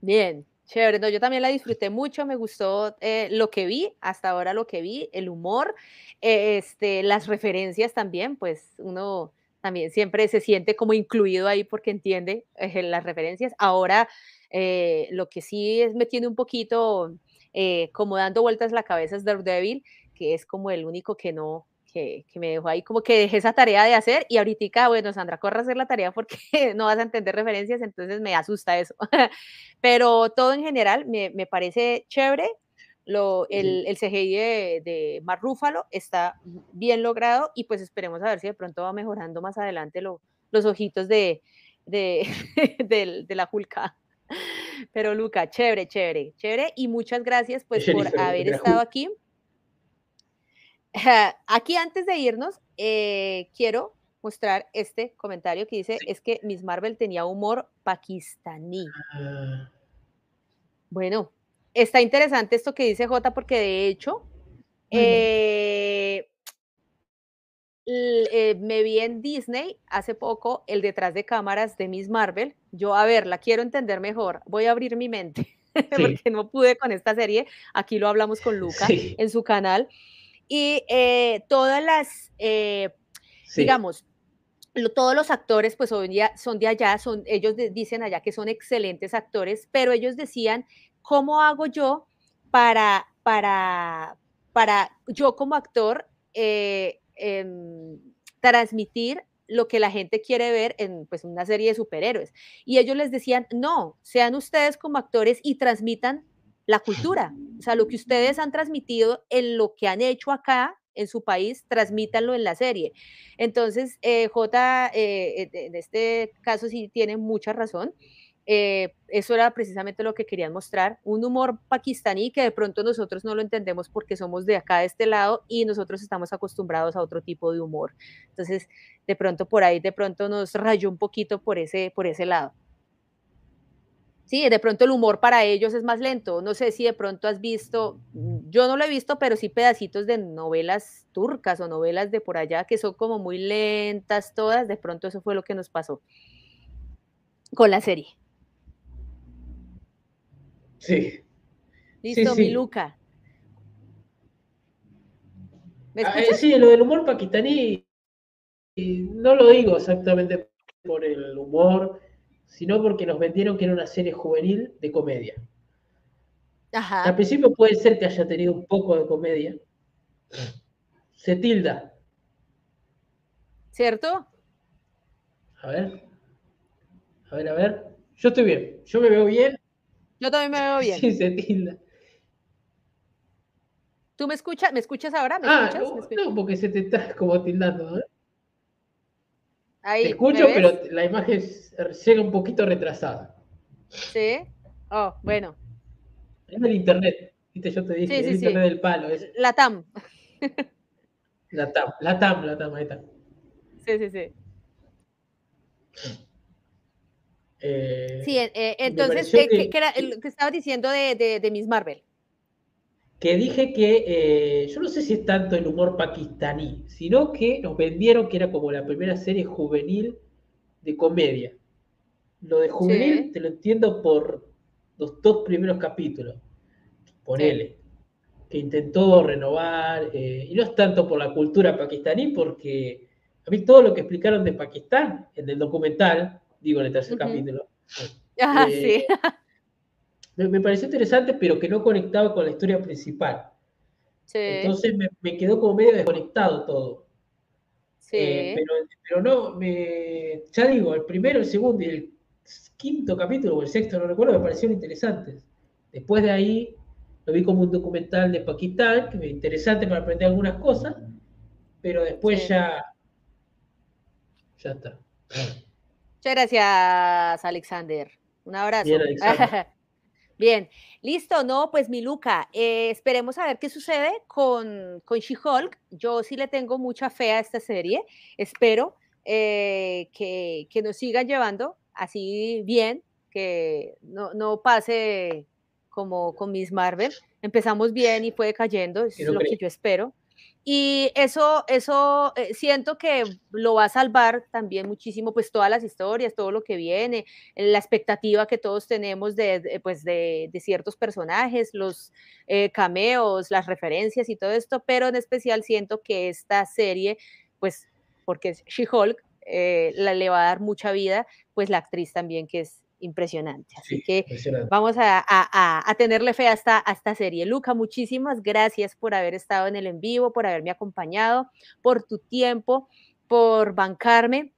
Bien, Chévere, no, yo también la disfruté mucho, me gustó eh, lo que vi, hasta ahora lo que vi, el humor, eh, este, las referencias también, pues uno también siempre se siente como incluido ahí porque entiende eh, las referencias. Ahora, lo que sí es, me tiene un poquito como dando vueltas la cabeza es Daredevil, que es como el único que no, que, me dejó ahí como que dejé esa tarea de hacer y ahorita, bueno, Sandra, corre a hacer la tarea porque no vas a entender referencias, entonces me asusta eso. Pero todo en general me, me parece chévere. Lo, el, el, CGI de, de Mar Rúfalo está bien logrado y pues esperemos a ver si de pronto va mejorando más adelante lo, los ojitos de, de, de, de la Julka. Pero Luca, chévere, chévere, chévere y muchas gracias pues por haber estado aquí. Aquí antes de irnos, eh, quiero mostrar este comentario que dice, es que Miss Marvel tenía humor pakistaní. Ah. Bueno, está interesante esto que dice J porque de hecho, eh, eh, me vi en Disney hace poco el detrás de cámaras de Miss Marvel. Yo, a ver, la quiero entender mejor. Voy a abrir mi mente porque no pude con esta serie. Aquí lo hablamos con Luca en su canal y eh, todas las, eh, digamos, todos los actores, pues hoy día son de allá, son, ellos dicen allá que son excelentes actores, pero ellos decían, ¿cómo hago yo para, para, para yo como actor eh, em, transmitir lo que la gente quiere ver en pues, una serie de superhéroes? Y ellos les decían, no, sean ustedes como actores y transmitan la cultura, o sea, lo que ustedes han transmitido en lo que han hecho acá en su país, transmítanlo en la serie. Entonces, eh, J, eh, en este caso sí tiene mucha razón. Eh, eso era precisamente lo que querían mostrar, un humor pakistaní que de pronto nosotros no lo entendemos porque somos de acá, de este lado, y nosotros estamos acostumbrados a otro tipo de humor. Entonces, de pronto por ahí, de pronto nos rayó un poquito por ese, por ese lado. Sí, de pronto el humor para ellos es más lento. No sé si de pronto has visto, mm, yo no lo he visto, pero sí pedacitos de novelas turcas o novelas de por allá que son como muy lentas todas. De pronto eso fue lo que nos pasó con la serie. Sí. Listo, mi Luca. Ah, eh, sí, lo del humor pakistaní, no lo digo exactamente por el humor sino porque nos vendieron que era una serie juvenil de comedia. Ajá. Al principio puede ser que haya tenido un poco de comedia. Se tilda. ¿Cierto? A ver. A ver, a ver. Yo estoy bien. Yo me veo bien. Yo también me veo bien. Sí, se tilda. ¿Tú me escuchas? ¿Me escuchas ahora? ¿Me ah, escuchas? No, porque se te está como tildando. ¿eh? Te escucho, pero la imagen llega un poquito retrasada. Sí. Oh, bueno. Es del internet. ¿Viste? Yo te dije, sí, sí, el internet del palo. Es... La TAM. La TAM, la TAM, la TAM, ahí está. Sí, sí, sí. Eh, sí, eh, entonces, ¿qué, que... ¿qué, era lo que estaba diciendo de, de, de Miss Marvel? Que dije que eh, yo no sé si es tanto el humor pakistaní, sino que nos vendieron que era como la primera serie juvenil de comedia. Lo de juvenil te lo entiendo por los dos primeros capítulos, ponele, que intentó renovar, eh, y no es tanto por la cultura pakistaní, porque a mí todo lo que explicaron de Pakistán en el documental, digo en el tercer capítulo, ah, sí me, pareció interesante, pero que no conectaba con la historia principal. Entonces me, quedó como medio desconectado todo. Sí. Eh, pero, no, me, ya digo, el primero, el segundo y el quinto capítulo o el sexto, no recuerdo, me parecieron interesantes. Después de ahí lo vi como un documental de Pakistán, que me interesante para aprender algunas cosas, pero después ya, ya está. Muchas gracias, Alexander. Un abrazo. Bien, listo, no, pues mi Luca, eh, esperemos a ver qué sucede con, con She-Hulk. Yo sí le tengo mucha fe a esta serie, espero eh, que, que, nos sigan llevando así bien, que no, no pase como con Miss Marvel. Empezamos bien y fue cayendo, es lo que yo espero. Y eso, eso eh, siento que lo va a salvar también muchísimo, pues todas las historias, todo lo que viene, la expectativa que todos tenemos de, pues de, ciertos personajes, los eh, cameos, las referencias y todo esto, pero en especial siento que esta serie, pues porque es She-Hulk, eh, la, le va a dar mucha vida, pues la actriz también que es impresionante. Así que vamos a, tenerle fe a esta, esta serie. Luca, muchísimas gracias por haber estado en el en vivo, por haberme acompañado, por tu tiempo, por bancarme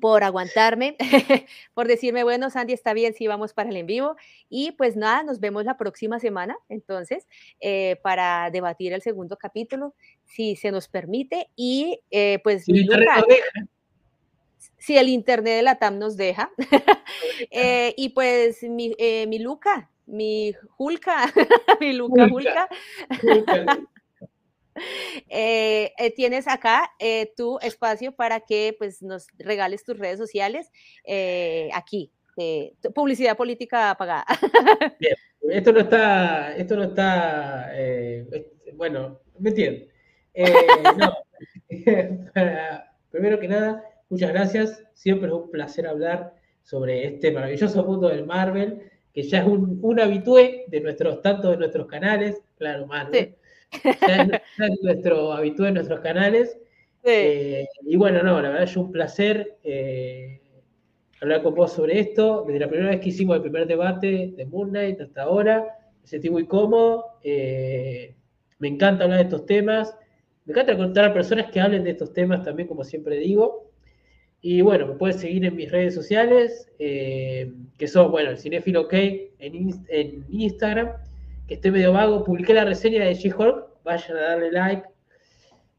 por aguantarme, por decirme, bueno, Sandy, está bien, sí, vamos para el en vivo. Y pues nada, nos vemos la próxima semana, entonces, eh, para debatir el segundo capítulo, si se nos permite. Y eh, pues, Luca, si el internet de la TAM nos deja. Eh, y pues mi, eh, mi Luca, mi Julka, mi Luca Julka. Eh, tienes acá tu espacio para que pues, nos regales tus redes sociales aquí. publicidad política pagada. Bien, esto no está, esto no está, bueno, me entiendo. no, primero que nada, Muchas gracias, siempre es un placer hablar sobre este maravilloso mundo del Marvel, que ya es un, un habitué de nuestros, tanto de nuestros canales, claro, Marvel, ya, es, nuestro habitué de nuestros canales. Eh, y bueno, no, la verdad es un placer eh, hablar con vos sobre esto. Desde la primera vez que hicimos el primer debate de Moon Knight hasta ahora, me sentí muy cómodo. Eh, me encanta hablar de estos temas. Me encanta encontrar a personas que hablen de estos temas también, como siempre digo. Y bueno, me puedes seguir en mis redes sociales, eh, que son, bueno, el Cinefilo OK en, en, Instagram, que estoy medio vago. Publiqué la reseña de She-Hulk, vayan a darle like.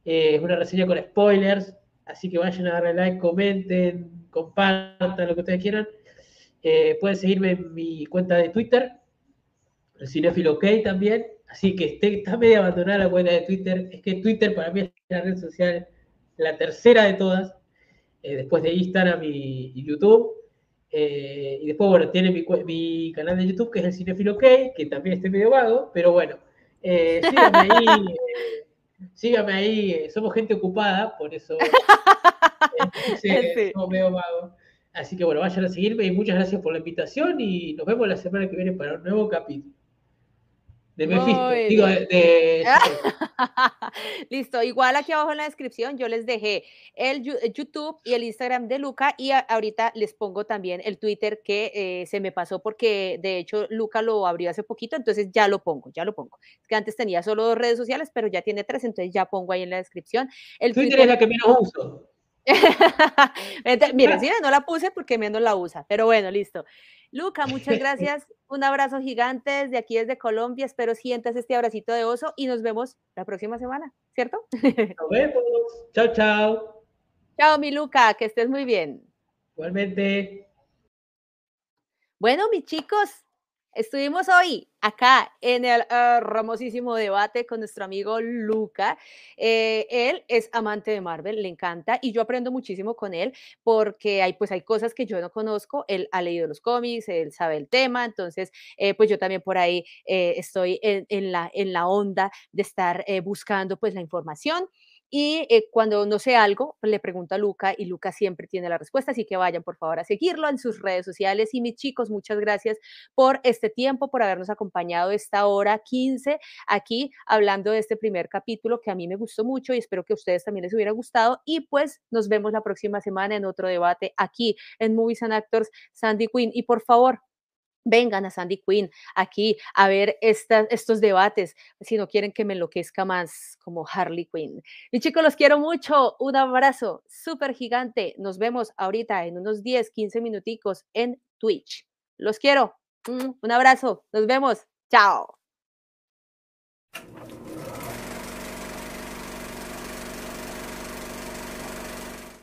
Eh, es una reseña con spoilers, así que vayan a darle like, comenten, compartan lo que ustedes quieran. Eh, pueden seguirme en mi cuenta de Twitter, el Cinefilo OK también. Así que está medio abandonada la cuenta de Twitter. Es que Twitter para mí es la red social, la tercera de todas eh, después de Instagram y, YouTube. Eh, y después, bueno, tiene mi, canal de YouTube que es el Cinefilo OK, que también esté medio vago, pero bueno, eh, síganme ahí, síganme ahí, somos gente ocupada, por eso somos medio vagos. Así que bueno, vayan a seguirme y muchas gracias por la invitación y nos vemos la semana que viene para un nuevo capítulo. De Mephisto, digo, de, Listo, igual aquí abajo en la descripción yo les dejé el YouTube y el Instagram de Luca y ahorita les pongo también el Twitter que eh, se me pasó porque de hecho Luca lo abrió hace poquito, entonces ya lo pongo, ya lo pongo. Es que antes tenía solo dos redes sociales, pero ya tiene tres, entonces ya pongo ahí en la descripción. El Twitter, es la que menos uso. Miren, sí, no la puse porque menos la usa, pero bueno, listo. Luca, muchas gracias. Un abrazo gigante desde aquí, desde Colombia. Espero sientas este abracito de oso y nos vemos la próxima semana, ¿cierto? Nos vemos. Chao, chao. Chao, mi Luca, que estés muy bien. Igualmente. Bueno, mis chicos, Estuvimos hoy acá en el hermosísimo debate con nuestro amigo Luca. Eh, él es amante de Marvel, le encanta y yo aprendo muchísimo con él porque hay, pues, hay cosas que yo no conozco. Él ha leído los cómics, él sabe el tema, entonces eh, pues yo también por ahí eh, estoy en, la, en la onda de estar buscando pues la información. Y eh, cuando no sé algo, le pregunto a Luca y Luca siempre tiene la respuesta, así que vayan por favor a seguirlo en sus redes sociales. Y mis chicos, muchas gracias por este tiempo, por habernos acompañado esta hora 15 aquí hablando de este primer capítulo que a mí me gustó mucho y espero que a ustedes también les hubiera gustado. Y pues nos vemos la próxima semana en otro debate aquí en Movies and Actors Sandy Quinn. Y por favor, vengan a Sandy Quinn aquí a ver estos debates, si no quieren que me enloquezca más como Harley Quinn. Y chicos, los quiero mucho. Un abrazo súper gigante. Nos vemos ahorita en unos 10, 15 minuticos en Twitch. Los quiero. Un abrazo. Nos vemos. Chao.